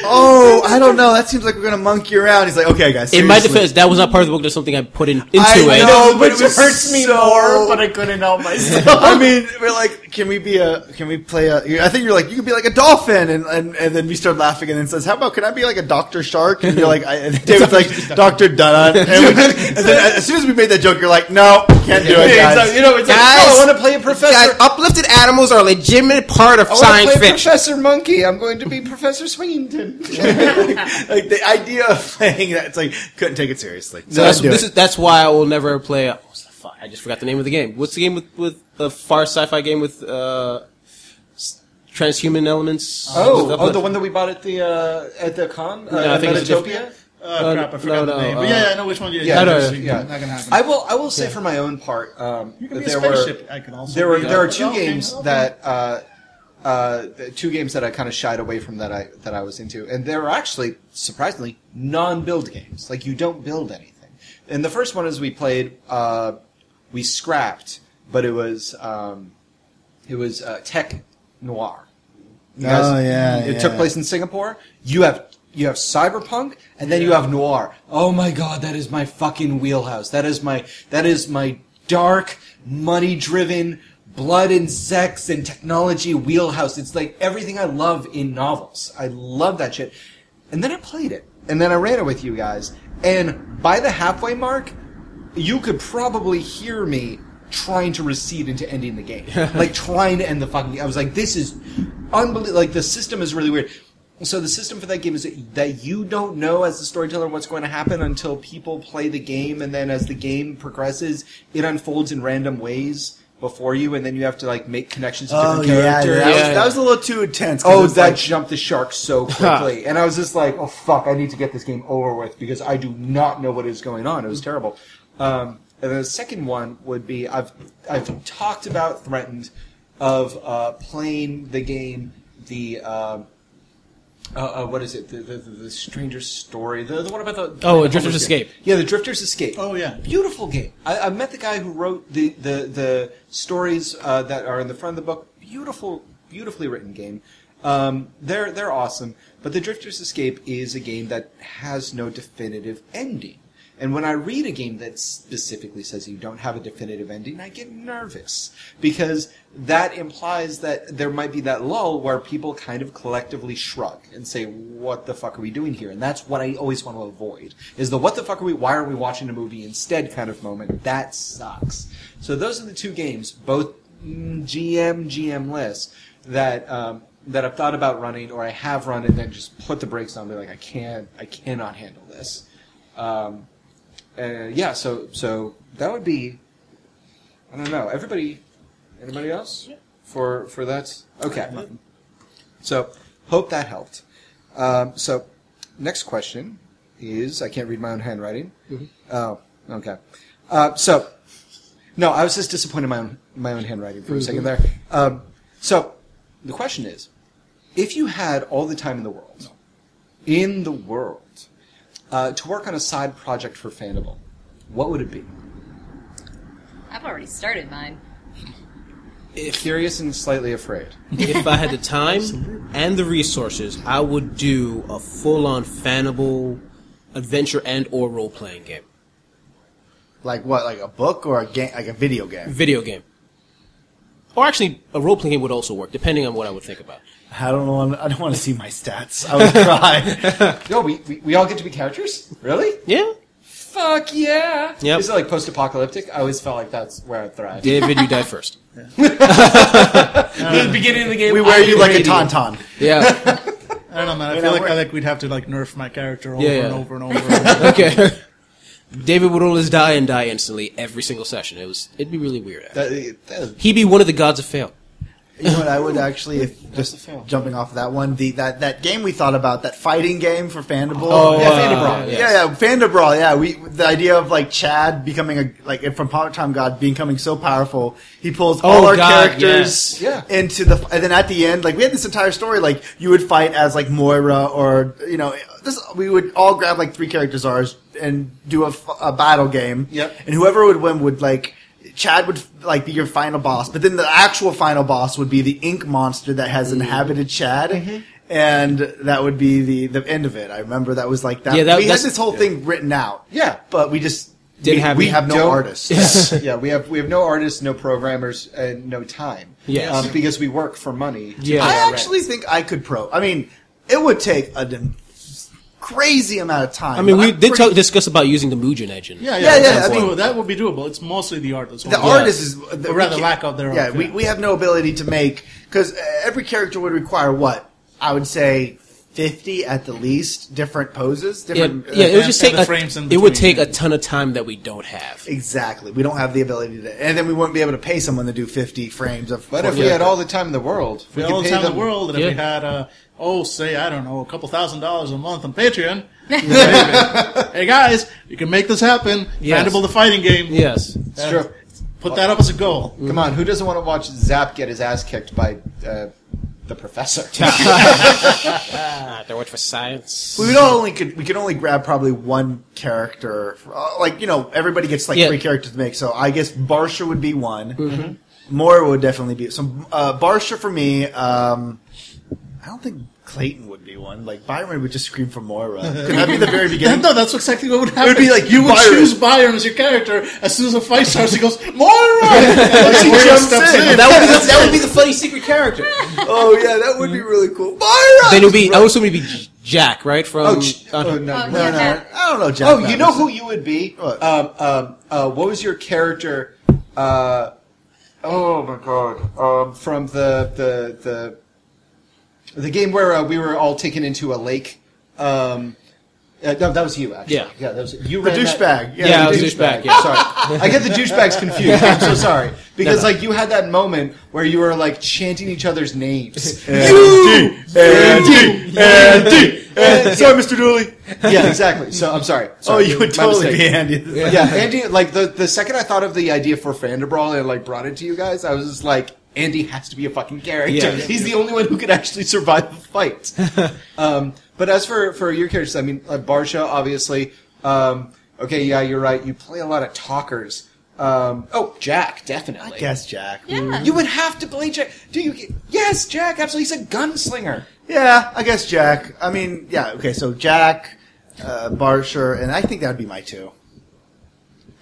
oh, I don't know. That seems like we're gonna monkey around. He's like, okay, guys. In my seriously. defense, that was not part of the book. That's something I put in, into I it. know, but it Which was hurts me so- more, but I couldn't help myself. [laughs] I mean, we're like, can we be a? Can we play a? I think you're like, you could be like a dolphin, and and, and then we start laughing, and then says, how about can I be like a Doctor Shark? And you're like, I, and [laughs] David's like Doctor Dunn, and, we- and then as soon as we made that joke, you're like, no, can't do it, guys. you know, it's like, Guys, oh, I want to play a professor. Guys, uplifted animals are a legitimate part of I want to science play fiction. Professor Monkey. I'm going to be Professor Swingington. [laughs] like the idea of playing that, it's like couldn't take it seriously. So that's, this it. is, that's why I will never play. A, what's the fuck? I just forgot the name of the game. What's the game with with a far sci-fi game with uh, transhuman elements? Oh, With oh, the one that we bought at the uh, at the con. Uh, No, I think it's a Metatopia? Uh, Uh, crap, I forgot no, the no, name. uh, But yeah, I know which one you Yeah, no, just- yeah. Not gonna happen. I will. I will say for my own part, um, you can be there a were. I can also there were be, there are two okay, games okay. that uh, uh, two games that I kind of shied away from that I that I was into, and they were actually surprisingly non-build games. Like you don't build anything. And the first one is we played, uh, we scrapped, but it was um, it was uh, Tech Noir. You guys- Oh, yeah, it yeah. took place in Singapore. You have you have cyberpunk, and then you have noir. Oh my god, that is my fucking wheelhouse. That is my that is my dark, money driven, blood and sex and technology wheelhouse. It's like everything I love in novels. I love that shit. And then I played it, and then I ran it with you guys, and by the halfway mark, you could probably hear me trying to recede into ending the game. [laughs] like trying to end the fucking game. I was like, this is unbelievable. Like the system is really weird. So the system for that game is that- that you don't know as the storyteller what's going to happen until people play the game, and then as the game progresses, it unfolds in random ways before you, and then you have to like make connections to Oh different yeah, that, characters. was, that was a little too intense. Oh, that like- jumped the shark so quickly, [laughs] and I was just like, "Oh fuck, I need to get this game over with because I do not know what is going on." It was terrible. Um, and the second one would be I've I've talked about threatened of uh, playing the game the. Um, uh, uh, what is it? The, the, the, the Stranger's Story. The, the one about the Oh, Drifter's Escape. Yeah, the Drifter's Escape. Oh, yeah. beautiful game. I, I met the guy who wrote the the the stories uh, that are in the front of the book. Beautiful, beautifully written game. Um, they're they're awesome. But the Drifter's Escape is a game that has no definitive ending. And when I read a game that specifically says you don't have a definitive ending, I get nervous because that implies that there might be that lull where people kind of collectively shrug and say, "What the fuck are we doing here?" And that's what I always want to avoid: is the "What the fuck are we? Why are we watching a movie instead?" kind of moment. That sucks. So those are the two games, both GM GM lists that um, that I've thought about running, or I have run, and then just put the brakes on. Be like, I can't, I cannot handle this. Um, uh, yeah, so so that would be. I don't know. Everybody, anybody else for for that? Okay. So hope that helped. Um, so next question is I can't read my own handwriting. Oh, okay. Uh, so no, I was just disappointed in my own my own handwriting for a second there. Um, so the question is, if you had all the time in the world, in the world, uh, to work on a side project for Fandible, what would it be? I've already started mine. Curious and slightly afraid. if I had the time and the resources, I would do a full-on fandible adventure and or role-playing game, like what, like a book or a game, like a video game. video game, or actually a role-playing game would also work, depending on what I would think about. I don't know. I don't want to see my stats. I would cry. [laughs] No, we, we, we all get to be characters? Really? Yeah, Fuck yeah! Yep. Is it like post-apocalyptic? I always felt like that's where I thrive. David, you die first. [laughs] the um, beginning of the game, we wear you like a ready. tauntaun. Yeah. [laughs] I don't know, man. I feel like we're- I like we'd have to like nerf my character over Yeah, and over and over. And over. okay. David would always die and die instantly every single session. It was it'd be really weird. That- that- He'd be one of the gods of fail. You know what? I would actually, if just jumping off of that one, the that, that game we thought about, that fighting game for Fandible. Oh, yeah, uh, Fandabrawl. yes. Yeah, yeah, Fandabrawl. Yeah, we the idea of like Chad becoming a like from Power Time God becoming so powerful, he pulls all Oh, our God, characters yes. Yeah. into the and then at the end, like we had this entire story, like you would fight as like Moira or you know this we would all grab like three characters ours and do a, a battle game. Yep. and whoever would win would like. Chad would like be your final boss, but then the actual final boss would be the ink monster that has inhabited Chad, and that would be the the end of it. I remember that was like that. Yeah, that- we had this whole thing written out. Yeah. but we just Didn't we, have- we we have no artists. [laughs] yeah, we have we have no artists, no programmers, and no time. Yes. um, because we work for money. Yeah. I actually rent. think I could pro. I mean, it would take a d- crazy amount of time. I mean, we I'm did pretty- talk, discuss about using the Mugen engine. Yeah, Yeah, yeah, yeah, I mean- doable. that would be doable. It's mostly the artist. the artist is the, Or rather, lack of their Yeah, own, we, we have no ability to make because uh, every character would require what I would say fifty at the least different poses. Yeah, Different, yeah, it would and- just take a, frames in it would take a ton of time that we don't have. exactly. We don't have the ability to, and then we wouldn't be able to pay someone to do fifty frames of. But if we had all the time in the world, We we had all the pay time in the world, and if we had, uh, oh, say, I don't know, a couple thousand dollars a month on Patreon, [laughs] hey guys, you can make this happen. Yes. Fandible the fighting game. Yes. It's true. Put that up as a goal. Come on, who doesn't want to watch Zap get his ass kicked by uh, the professor? [laughs] They went for science. We would only could we could only grab probably one character. Uh, Like you know, everybody gets like Yeah. three characters to make. So I guess Barsha would be one. Moira would definitely be so. Uh, Barsha for me. Um, I don't think Clayton would be one. Like Byron would just scream for Moira. [laughs] Could that be the very beginning? no, that's exactly what would happen. It would be like you would Byron. choose Byron as your character. As soon as a fight starts, he goes Moira. [laughs] and He Moira jumps steps in. in. That would be the, that would be the funny [laughs] secret character. oh yeah, that would be really cool. Byron. then it would be. I was assuming it'd be Jack, right? From Oh, ch- uh, oh, no, Oh, no, yeah, no. I don't know. Jack Oh, you know who you would be? What? Um, um, uh, what was your character? Uh, oh my god! Um, from the the the the game where uh, we were all taken into a lake. Um, uh, no, that was you actually. Yeah. yeah, that was you. The ran that- douchebag. Yeah, Yeah, the was douchebag. Yeah. Sorry, I get the douchebags confused. I'm so sorry because No, no. like you had that moment where you were like chanting each other's names. Andy, Andy, Andy, Andy. Sorry, Mr. Dooley. yeah, exactly. So I'm sorry. Oh, you would totally mistake. be Andy. yeah, Andy. Like the the second I thought of the idea for Fandabrawl and like brought it to you guys, I was just like, Andy has to be a fucking character. Yeah. [laughs] He's the only one who could actually survive the fight. [laughs] um, but as for for your characters, I mean, uh, Barsha, obviously. Um, okay, yeah, you're right. You play a lot of talkers. Um, oh, Jack, definitely. I guess Jack. Yeah. You would have to play Jack. Do you? Yes, Jack. Absolutely, he's a gunslinger. Yeah, I guess Jack. I mean, yeah, okay, so Jack, uh, Barsher, and I think that would be my two.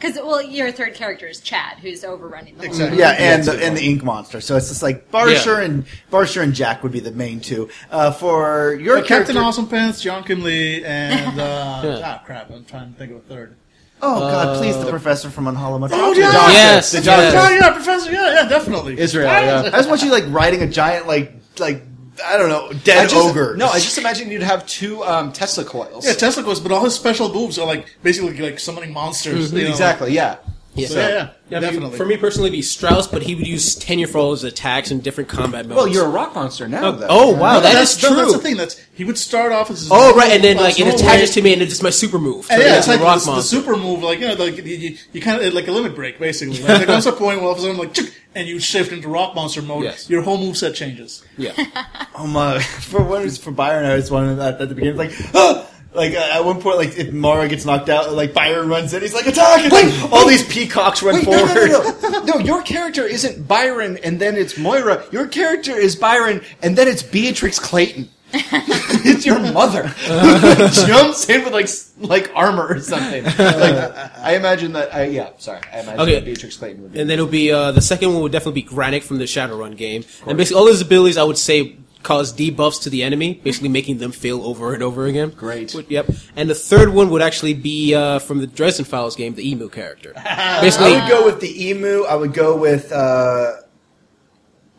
Because well, your third character is Chad, who's overrunning the whole. Exactly. Yeah, and the, and the Ink Monster. So it's just like Barsher Yeah. and Barsher and Jack would be the main two. Uh, for your Uh, Captain Awesome Pants, John Kinley, and uh, [laughs] Yeah. ah crap, I'm trying to think of a third. Oh God, please, the professor from Unhollow Oh yeah, Yes, the yes. John, yeah, Professor, yeah, yeah, definitely. Israel, yeah. I just want you like riding a giant like like I don't know dead just, ogre. No, I just imagine you'd have two um, Tesla coils. Yeah, Tesla goes, but all his special moves are like basically like summoning monsters. you know, exactly. Yeah. Yeah. So, yeah, yeah, Yeah, I mean, definitely. for me personally, it'd be Strauss, but he would use tenure for all his attacks in different combat modes. Well, you're a rock monster now, Oh, though. oh, wow, that that's, is true. That's the thing. That's he would start off as his Oh, right, and then like it attaches way- to me, and it's just my super move. And So, yeah, it's like rock the, the super move, like you know, like you, you, you kind of like a limit break, basically. Like, there comes a point where all of a sudden, like, chick, and you shift into rock monster mode. Yes. Your whole move set changes. Yeah, [laughs] Oh my! [laughs] For what is for Byron, I was one at, at the beginning, like, [gasps] ah! Like uh, at one point, like if Mara gets knocked out, like Byron runs in, he's like, attack! And like, all these peacocks run Wait, forward. no, no, no. No, your character isn't Byron and then it's Moira. Your character is Byron and then it's Beatrix Clayton. [laughs] it's your mother who jumps in with like like armor or something. Like, I imagine that. I, yeah, sorry. I imagine Okay. that Beatrix Clayton would be. and then it'll be uh, the second one would definitely be Granick from the Shadowrun game, and basically all his abilities, I would say, cause debuffs to the enemy, basically making them fail over and over again. Great. Would- Yep. And the third one would actually be uh, from the Dresden Files game, the Emu character. [laughs] Basically, I would go with the emu. I would go with. uh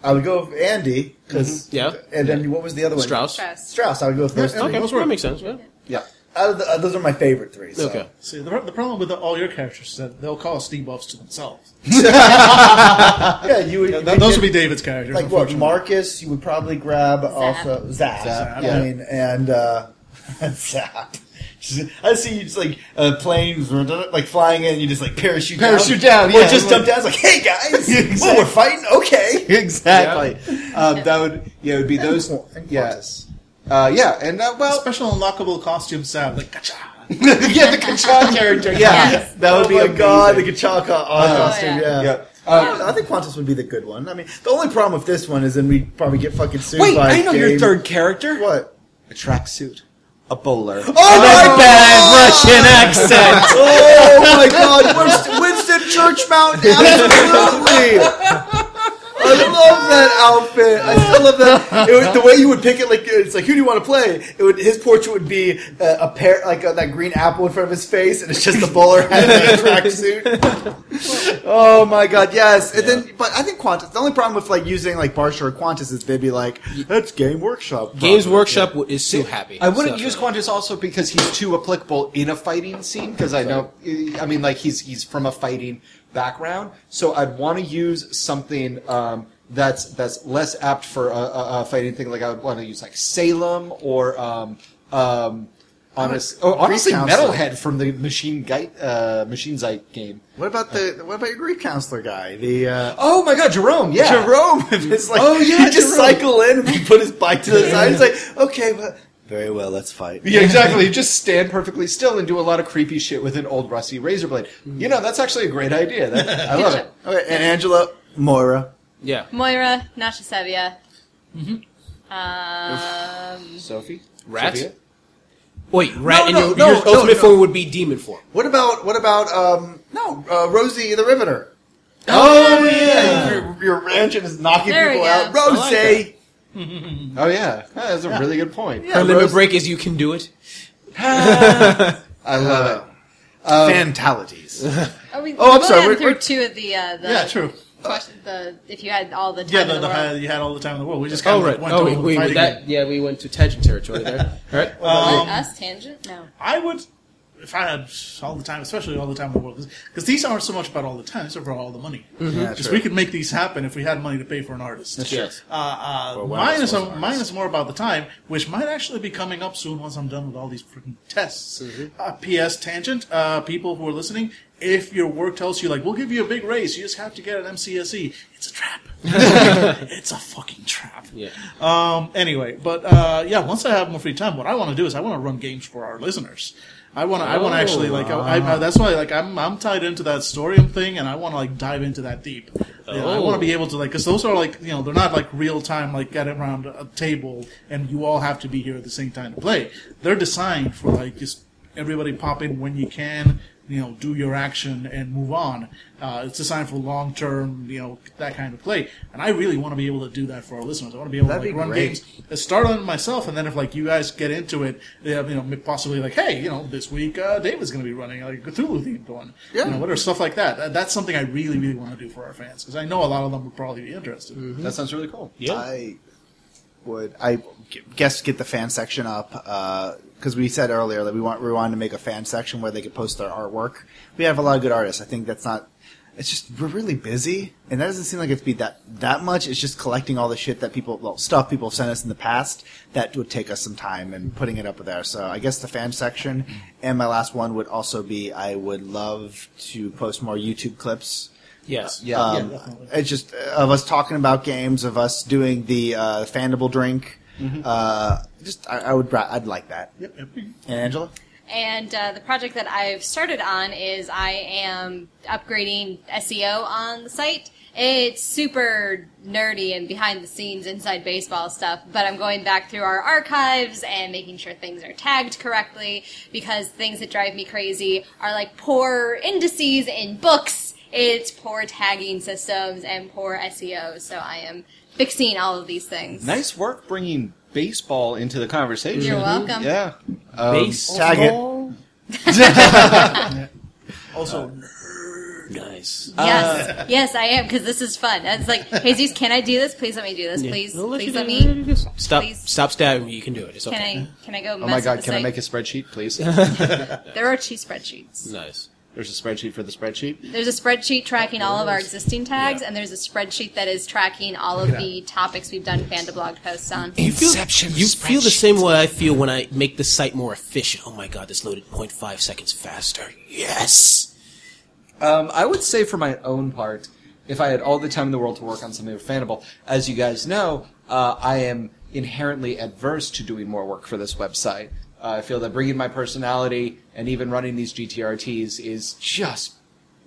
I would go with Andy because Yeah. and then what was the other one? Strauss. Stress. Strauss. I would go with those Yeah, three. Okay, that makes sense. Yeah. yeah. Out of the, uh, those are my favorite three. So. Okay. See, the, the problem with the, all your characters is that they'll call cause debuffs to themselves. [laughs] Yeah, you would. Th- those would be David's characters. like what? Marcus. You would probably grab also Zap. Zap, I yeah. mean, and uh, [laughs] Zap. I see you just like uh, planes like flying in. You just like parachute Parachute down, down, or just jump down. It's like, hey guys, [laughs] well, we're fighting. Okay, Exactly. Um, that would yeah. It would be those. And Yeah. Quartus. Uh, yeah. And uh, well, Special unlockable costume sound, like gotcha. [laughs] yeah, the Kachan [laughs] character. Yeah. Yes. That would oh be my amazing. god, the Kachaka uh, Oh, costume. yeah. Yeah. Yeah. I think Qantas would be the good one. I mean, the only problem with this one is then we'd probably get fucking sued Wait, by I know your third character. What? A tracksuit. A bowler. Oh my Bad Russian accent. Oh my god, Winston, Winston Churchmount, absolutely! [laughs] I love that outfit. I still love that. It would, the way you would pick it, like it's like, who do you want to play? It would his portrait would be uh, a pair, like uh, that green apple in front of his face, and it's just the bowler hat and a tracksuit. Oh my god, yes. And then, but I think Qantas. The only problem with like using like Barsha or Qantas is they'd be like, that's Game Workshop. Games. Workshop w- is too happy. I wouldn't So- use Qantas also because he's too applicable in a fighting scene. Because I know, I mean, like he's he's from a fighting background, so I'd want to use something um, that's that's less apt for a, a, a fighting thing. Like I would want to use like Salem or um, um, honest, oh, honestly. Metalhead from the Machine Guy, uh, Machine Zeit game. What about the what about your grief counselor guy? The uh, Oh my God, Jerome! Yeah, Jerome. [laughs] It's like Oh, yeah, he just Jerome. cycle in and put his bike to the side. It's like okay, but very well, let's fight. Yeah, exactly. Just stand perfectly still and do a lot of creepy shit with an old rusty razor blade. You know, that's actually a great idea. That, [laughs] I love it. Okay, and Angela Moira. Yeah. Moira, Nasha Sevia. Mm-hmm. Um, Sophie? Rat? Sophia? Wait, rat, and no, your, no, your no, ultimate no. form would be demon form. What about what about um no uh, Rosie the Riveter? Oh, yeah. Your, your ranching is knocking There we people go. out. I like Rosie. [laughs] Oh, yeah. That's a really good point. Yeah, Her limit Rose- break is you can do it. [laughs] I love it. Fantalities. [laughs] oh, we, Oh, I'm we've sorry, we're- through we're- two of the uh, the Yeah, true. question, the if you had all the time Yeah, in the, the, the, world. you had all the time in the world. We just kind Oh, of right. went Oh, to we, a we, fighting that, yeah, we went to tangent territory there. Right? What, Um, us tangent? No. I would, if I had all the time, especially all the time in the world, because these aren't so much about all the time; these are about all the money. Yeah, Because true. we could make these happen if we had money to pay for an artist. Yes. Uh, uh, Or mine, is a, mine is more about the time, which might actually be coming up soon once I'm done with all these freaking tests. Mm-hmm. Uh, P.S. Tangent, uh, people who are listening, if your work tells you, like, we'll give you a big raise, you just have to get an MCSE, E," it's a trap. [laughs] it's a fucking trap. Yeah. Um, anyway, but uh, yeah, once I have more free time, what I want to do is I want to run games for our listeners. I want to. I want to actually like. I, I, oh, that's why like I'm. I'm tied into that Storium thing, and I want to like dive into that deep. You know, I want to be oh. able to like because those are like you know they're not like real time like getting around a table and you all have to be here at the same time to play. They're designed for like just everybody pop in when you can. You know, do your action and move on. Uh, it's designed for long term, you know, that kind of play. And I really want to be able to do that for our listeners. I want to be able That'd to like, be run great. games uh, start on myself, and then if like you guys get into it, they have, you know possibly like, hey, you know, this week uh, David's going to be running like a Cthulhu themed one, Yeah. you know, whatever stuff like that. That- That's something I really, really want to do for our fans because I know a lot of them would probably be interested. That sounds really cool. Yeah. I would I gu- guess get the fan section up because we said earlier that we want we wanted to make a fan section where they could post their artwork. We have a lot of good artists. I think that's not. It's just we're really busy, and that doesn't seem like it's be that that much. It's just collecting all the shit that people, well, stuff people have sent us in the past that would take us some time and putting it up there. So I guess the fan section, and my last one would also be I would love to post more YouTube clips Yes. Yeah. um, definitely. it's just uh, of us talking about games, of us doing the uh, Fandible drink. Uh, just I, I would, I'd like that. Yep, yep. And Angela, And uh, the project that I've started on is I am upgrading SEO on the site. It's super nerdy and behind the scenes inside baseball stuff, but I'm going back through our archives and making sure things are tagged correctly because things that drive me crazy are like poor indices in books, it's poor tagging systems and poor SEO. So I am fixing all of these things. Nice work bringing baseball into the conversation. You're mm-hmm. welcome. Yeah. Um, Base. tag it. [laughs] Also, uh, Nice. Yes, uh, yes, I am because this is fun. It's like, Hey, Jesus, can I do this? Please let me do this. Please, No, let uh, please let do me. Stop. please. Stop stabbing me. You can do it. It's Can okay. I? Can I go? Oh my mess god, with can the I make a spreadsheet, please? [laughs] There are two spreadsheets. Nice. There's a spreadsheet for the spreadsheet. There's a spreadsheet tracking all of our existing tags, and there's a spreadsheet that is tracking all of the topics we've done Fandablog posts on. You feel, you feel the same way I feel when I make the site more efficient. Oh my god, this loaded 0.5 seconds faster. Yes. Um, I would say for my own part, if I had all the time in the world to work on something with Fandible, as you guys know, uh, I am inherently adverse to doing more work for this website. Uh, I feel that bringing my personality and even running these GTRTs is just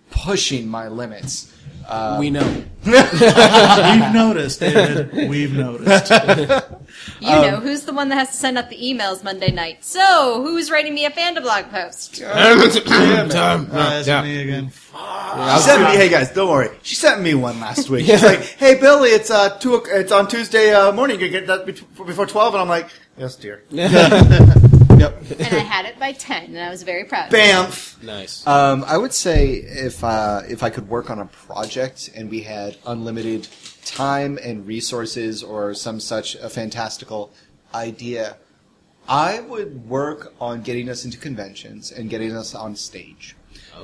pushing my limits. Uh, we know. [laughs] We've noticed, David. We've noticed. [laughs] You know, who's the one that has to send out the emails Monday night? So, who's writing me a Fanda blog post? Uh, that's Yeah. me again. She sent me, hey guys, don't worry. She sent me one last week. [laughs] She's like, "Hey Billy, it's uh two, o- it's on Tuesday uh, morning. You get that bet- before twelve? And I'm like, "Yes, dear." Yep. And I had it by 10, and I was very proud. Bamf. Nice. Um, I would say if uh, if I could work on a project and we had unlimited time and resources or some such a fantastical idea, I would work on getting us into conventions and getting us on stage,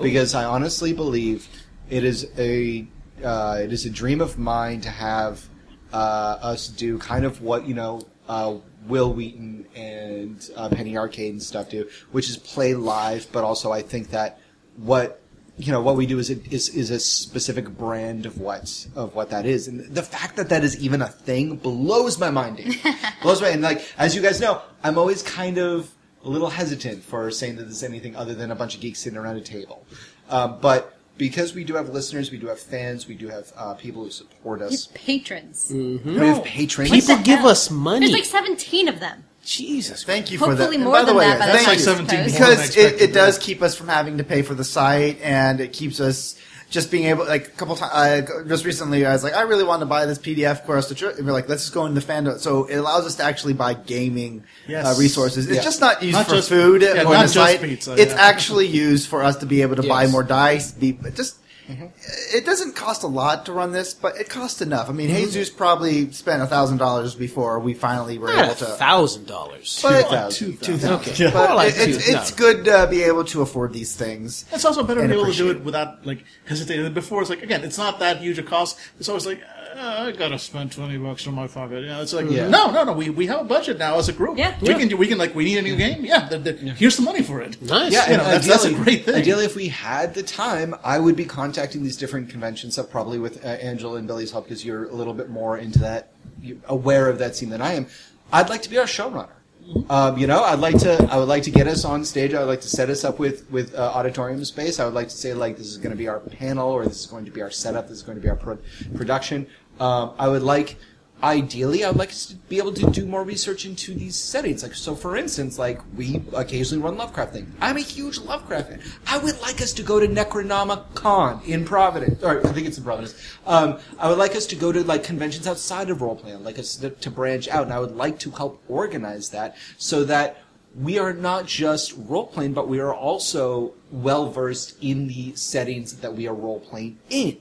because I honestly believe it is a uh, it is a dream of mine to have uh, us do kind of what you know uh, Wil Wheaton and uh, Penny Arcade and stuff do, which is play live. But also, I think that what you know what we do is a, is is a specific brand of what of what that is, and the fact that that is even a thing blows my mind. Dave. [laughs] blows my and like as you guys know, I'm always kind of a little hesitant for saying that there's anything other than a bunch of geeks sitting around a table, um, but. Because we do have listeners, we do have fans, we do have uh, people who support us. Patrons. We have patrons. People give hell? us money. There's like 17 of them. Jesus. Thank you for that. Hopefully more by the than way, that by thank time That's like 17 posts. more than because it, it does keep us from having to pay for the site and it keeps us just being able like a couple times uh, just recently i was like i really want to buy this pdf course to tr-, and we're like let's just go into fandom so it allows us to actually buy gaming Yes. uh, resources it's Yeah. just not used Not for just- food yeah, on not the just site pizza, it's yeah. actually used for us to be able to buy more dice be just Mm-hmm. it doesn't cost a lot to run this, but it costs enough. I mean, Mm-hmm. Jesus probably spent a thousand dollars before we finally were Not able to. thousand dollars. But- 2,000. Two thousand. Okay. More But like it- it's, two. it's good to be able to afford these things. It's also better to be able to do it without like hesitating. Before it's like again, it's not that huge a cost. It's always like uh, I gotta spend twenty bucks from my pocket. You know, it's like Yeah. no, no, no. We, we have a budget now as a group. Yeah. we can do. We can like we need a new game. Yeah, th- th- here's the money for it. Nice. Yeah, You know, and that's- that's a ideally- great thing. Ideally, if we had the time, I would be contacting these different conventions stuff, probably with uh, Angela and Billy's help, because you're a little bit more into that, you're aware of that scene than I am. I'd like to be our showrunner. Um, you know, I'd like to. I would like to get us on stage. I would like to set us up with with uh, auditorium space. I would like to say like this is going to be our panel, or this is going to be our setup. This is going to be our pro- production. Um, I would like ideally, I would like to be able to do more research into these settings. Like, so for instance, like we occasionally run Lovecraft thing. I'm a huge Lovecraft fan. I would like us to go to Necronomicon in Providence, or I think it's in Providence. Um, I would like us to go to like conventions outside of roleplay. I'd like us to, to branch out, and I would like to help organize that so that we are not just role playing, but we are also well versed in the settings that we are role playing in.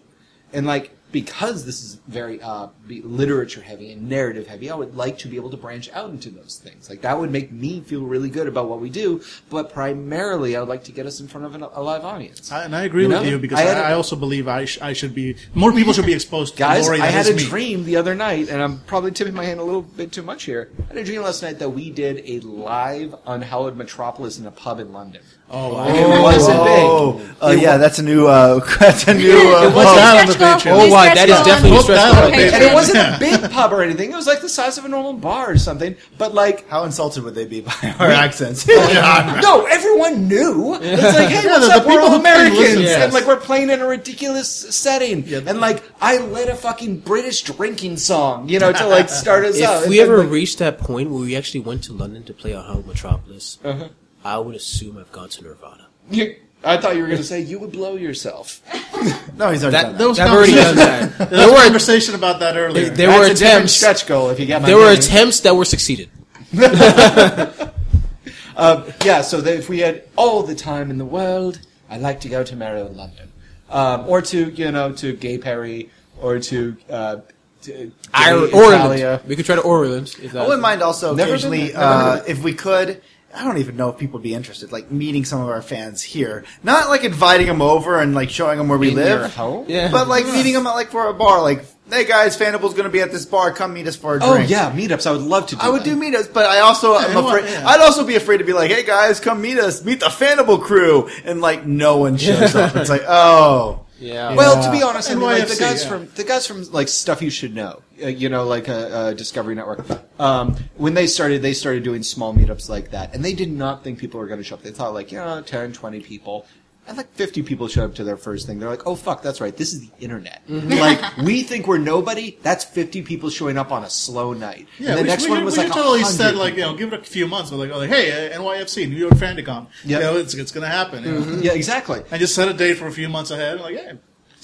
And like because this is very uh, literature heavy and narrative heavy, I would like to be able to branch out into those things. Like that would make me feel really good about what we do. But primarily, I would like to get us in front of an, a live audience. I, and I agree You with know? you because I also believe I, sh- I should be more people should be exposed to Guys, I had a me. dream the other night, and I'm probably tipping my hand a little bit too much here. I had a dream last night that we did a live Unhallowed Metropolis in a pub in London. Oh, wow. It wasn't Oh, big. uh, yeah, that's a new. Uh, [laughs] that's a new. Uh, It was oh, that on the Stretch Patreon. goal. Oh, wow, that is definitely on- a stretch goal. on the And it wasn't a big pub or anything. It was like the size of a normal bar or something. But like, How insulted would they be by [laughs] our accents? no, everyone knew. It's like, hey, Yeah, what's the- up? the We're people all who pay Americans, listen, yes. and like we're playing in a ridiculous setting. Yeah. and like I led a fucking British drinking song, you know, to like start us out. If we And, ever like, reach that point where we actually went to London to play Unhallowed Metropolis, Uh-huh. I would assume I've gone to Nirvana. you- I thought you were going to say you would blow yourself. [laughs] no, he's already That, done that. There was I've already done that. [laughs] There was a conversation about that earlier. There That's were a attempts. stretch goal. If you get my There were meaning. attempts that were succeeded. [laughs] Um, yeah, so that if we had all the time in the world, I'd like to go to Maryland, London, um, or to you know to Gay Perry, or to, uh, to Ir- Gay Orland. Italia. We could try to Orland. If I wouldn't mind also Never occasionally, there. Never heard uh, if we could. I don't even know if people would be interested, like meeting some of our fans here. Not like inviting them over and like showing them where we live, your home? Yeah. but like meeting them at like for a bar. Like, hey guys, Fandible's going to be at this bar. Come meet us for a drink. Oh drink. yeah, meetups. I would love to. do I would that. do meetups, but I also I'm [laughs] you know what? afraid. Yeah. I'd also be afraid to be like, "Hey guys, come meet us, meet the Fanible crew," and like no one shows up. [laughs] It's like, oh, Yeah. Well, to be honest, I mean, like the NYFC, guys yeah. from the guys from like stuff you should know, uh, you know, like uh, uh, Discovery Network. Um, when they started, they started doing small meetups like that, and they did not think people were going to show up. They thought like, you know, 10, 20 people. And like 50 people showed up to their first thing. They're like, oh fuck, that's right. This is the internet. Mm-hmm. [laughs] Like, we think we're nobody. That's 50 people showing up on a slow night. Yeah, and the we, next we, one was we like totally 100 said like you know give it a few months, but like oh like hey uh, NYFC New York FandyCon, Yeah. you know it's it's gonna happen. You know? Yeah, exactly. I just set a date for a few months ahead. and like yeah,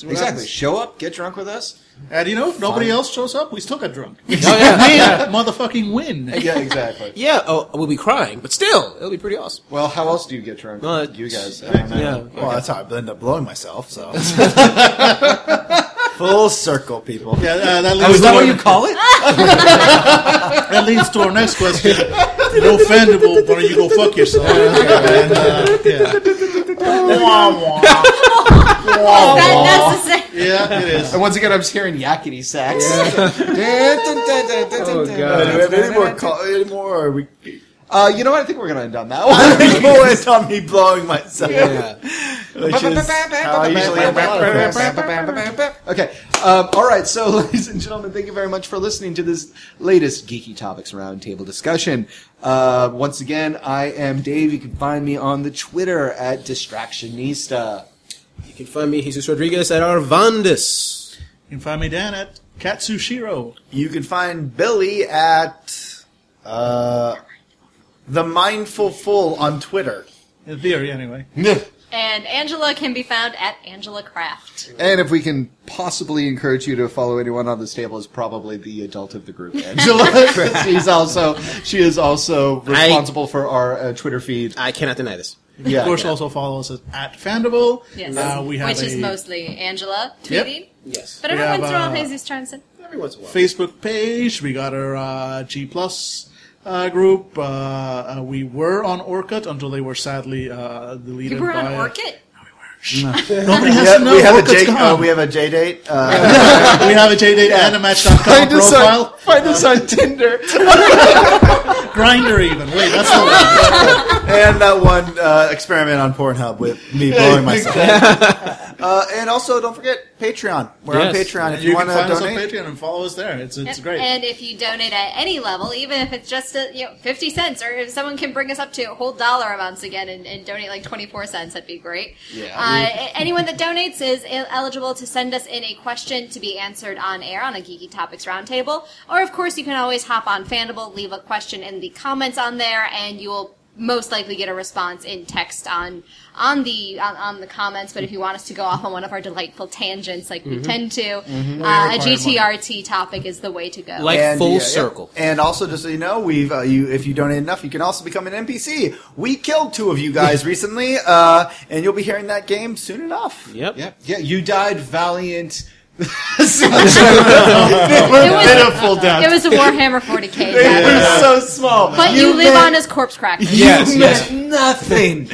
Exactly. happens. Show up, get drunk with us. And you know if nobody Fine. else shows up, we still get drunk. [laughs] Oh [laughs] yeah. Win, motherfucking win. [laughs] Yeah, exactly. Yeah, oh, we'll be crying, but still, it'll be pretty awesome. Well, how else do you get drunk? Uh, you guys. I don't know. Yeah. Well, that's how I end up blowing myself. So full circle, people. Yeah, uh, that Oh, is that what you call it? that leads to our next question. No fandible, why don't you go fuck yourself? And, uh, yeah. Is that necessary? yeah, it is. and once again, I'm just hearing yakety sax. [laughs] Oh, Uh, do we have any more? Call, any more? Or are we Uh, you know what? I think we're gonna end on that one. go in on me blowing myself? Yeah. [laughs] Which is how I usually end my podcast. Okay. Um, all right. So, [laughs] ladies and gentlemen, thank you very much for listening to this latest Geeky Topics Roundtable discussion. Uh, once again, I am Dave. You can find me on the Twitter at Distractionista. You can find me, Jesus Rodriguez, at Arvandis. You can find me Dan at Katsushiro. You can find Billy at uh, the Mindful Full on Twitter. In theory, anyway. And Angela can be found at Angela Craft. And if we can possibly encourage you to follow anyone on this table, is probably the adult of the group, [laughs] Angela. She's also she is also responsible for our uh, Twitter feed. I cannot deny this. Yeah, of course, also follow us at, at Fandible. Yes. Uh, we have Which a is mostly Angela Yep. tweeting. Yes. But We every once in a while, Jesus trying. Every once in a while. Facebook page. We got our uh, G Plus uh, group. Uh, uh, we were on Orkut until they were sadly uh, deleted. You were on by, Orchid? Nobody has Yeah, to know. we have a Orkut's J. gone. Uh, we have a J date. Uh, [laughs] we have a JDate and a Match.com Find us, profile. on, find us on Tinder. [laughs] Grindr even. Wait, that's the one. and that one uh, experiment on Pornhub with me blowing myself. uh, and also, don't forget Patreon. We're on Patreon if You, you, want find to us on donate. Patreon and follow us there. It's it's And- great. And if you donate at any level, even if it's just a, you know fifty cents, or if someone can bring us up to a whole dollar amounts again and, and donate like twenty four cents, that'd be great. Yeah. Uh, anyone that donates is eligible to send us in a question to be answered on air on a Geeky Topics Roundtable, or of course you can always hop on Fandible, leave a question in the comments on there, and you will most likely get a response in text on on the on, on the comments. But if you want us to go off on one of our delightful tangents like we tend to, uh, a require GTRT topic is the way to go. Like And, full yeah, circle. yeah. And also, just so you know, we've uh, you if you donate enough, you can also become an NPC. We killed two of you guys [laughs] recently, uh, and you'll be hearing that game soon enough. Yep. Yeah, yeah. You died valiant. It was, [laughs] Pitiful death. it was a Warhammer 40k. It death. was so small. But you, live on as corpse crackers. Yes, you yes. meant nothing.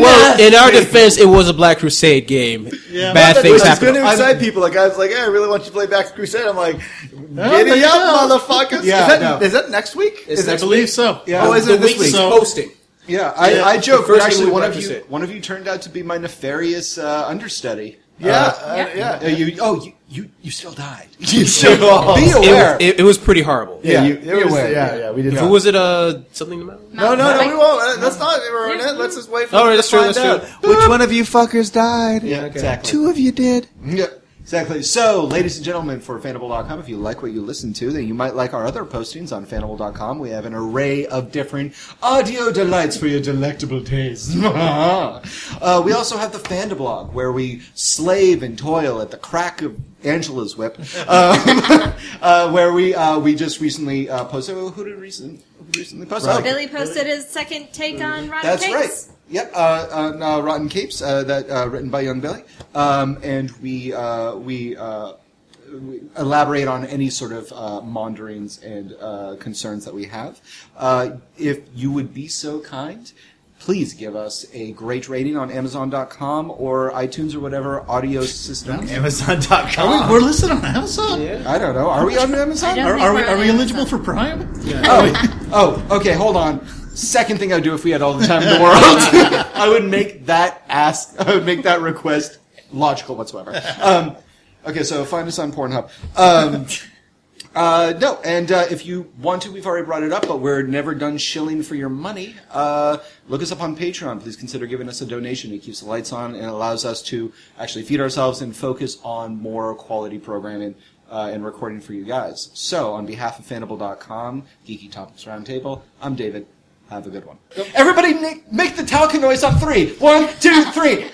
Well, in our defense, it was a Black Crusade game. Yeah. Bad Which things is happen. going to excite people. Like I was like, hey, I really want you to play Black Crusade. I'm like, there giddy you up, go. motherfuckers! Yeah, is, that, no. is that next week? It's is I next that, believe so. Yeah. oh, is the it this week week? is So- posting. Yeah, I, Yeah. I joke, The but first actually, one of you, one of you turned out to be my nefarious uh, understudy. Yeah, Uh, uh, Yeah. yeah. uh, you, oh, you, you, you still died. [laughs] You still [laughs] be It, aware. it, it was pretty horrible. Yeah, you- it be was, aware. yeah, yeah, we did. Who was it? Uh, something the matter? No, no, no, we won't. Uh, That's not. We're on it. Let's just wait for Oh, them that's to true, find that's out. Which one of you fuckers died? yeah, exactly. Two of you did. Yeah, exactly. So, ladies and gentlemen, for Fandible.com, if you like what you listen to, then you might like our other postings on Fandible.com. We have an array of different audio delights for your delectable taste. [laughs] uh, we also have the Fandablog, where we slave and toil at the crack of Angela's whip, um, [laughs] uh, where we uh, we just recently uh, posted. Who did recent, who recently post? Right. Oh, Billy posted his second take on Rotten that's Cakes. right. Yep, uh, on uh, Rotten Capes, uh, that uh, written by Young Billy, um, and we uh, we, uh, we elaborate on any sort of uh, maunderings and uh, concerns that we have. Uh, if you would be so kind, please give us a great rating on Amazon.com or iTunes or whatever audio system. [laughs] Amazon.com. Are we, we're listed on Amazon. I don't know. Are we on Amazon? Are, are we we're we eligible Amazon. for Prime? Oh, oh, okay. Hold on. Second thing I would do if we had all the time in the world, [laughs] I would make that ask. I would make that request logical whatsoever. Um, okay, so find us on Pornhub. Um, Uh, no, and uh, if you want to, we've already brought it up, but we're never done shilling for your money. Uh, look us up on Patreon. Please consider giving us a donation. It keeps the lights on and allows us to actually feed ourselves and focus on more quality programming uh, and recording for you guys. So, on behalf of Fandible.com, Geeky Topics Roundtable, I'm David. Have a good one. Yep. Everybody make, make the talco noise on three. One, two, three. [laughs]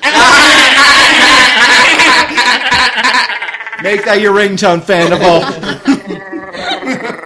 make that your ringtone, all [laughs]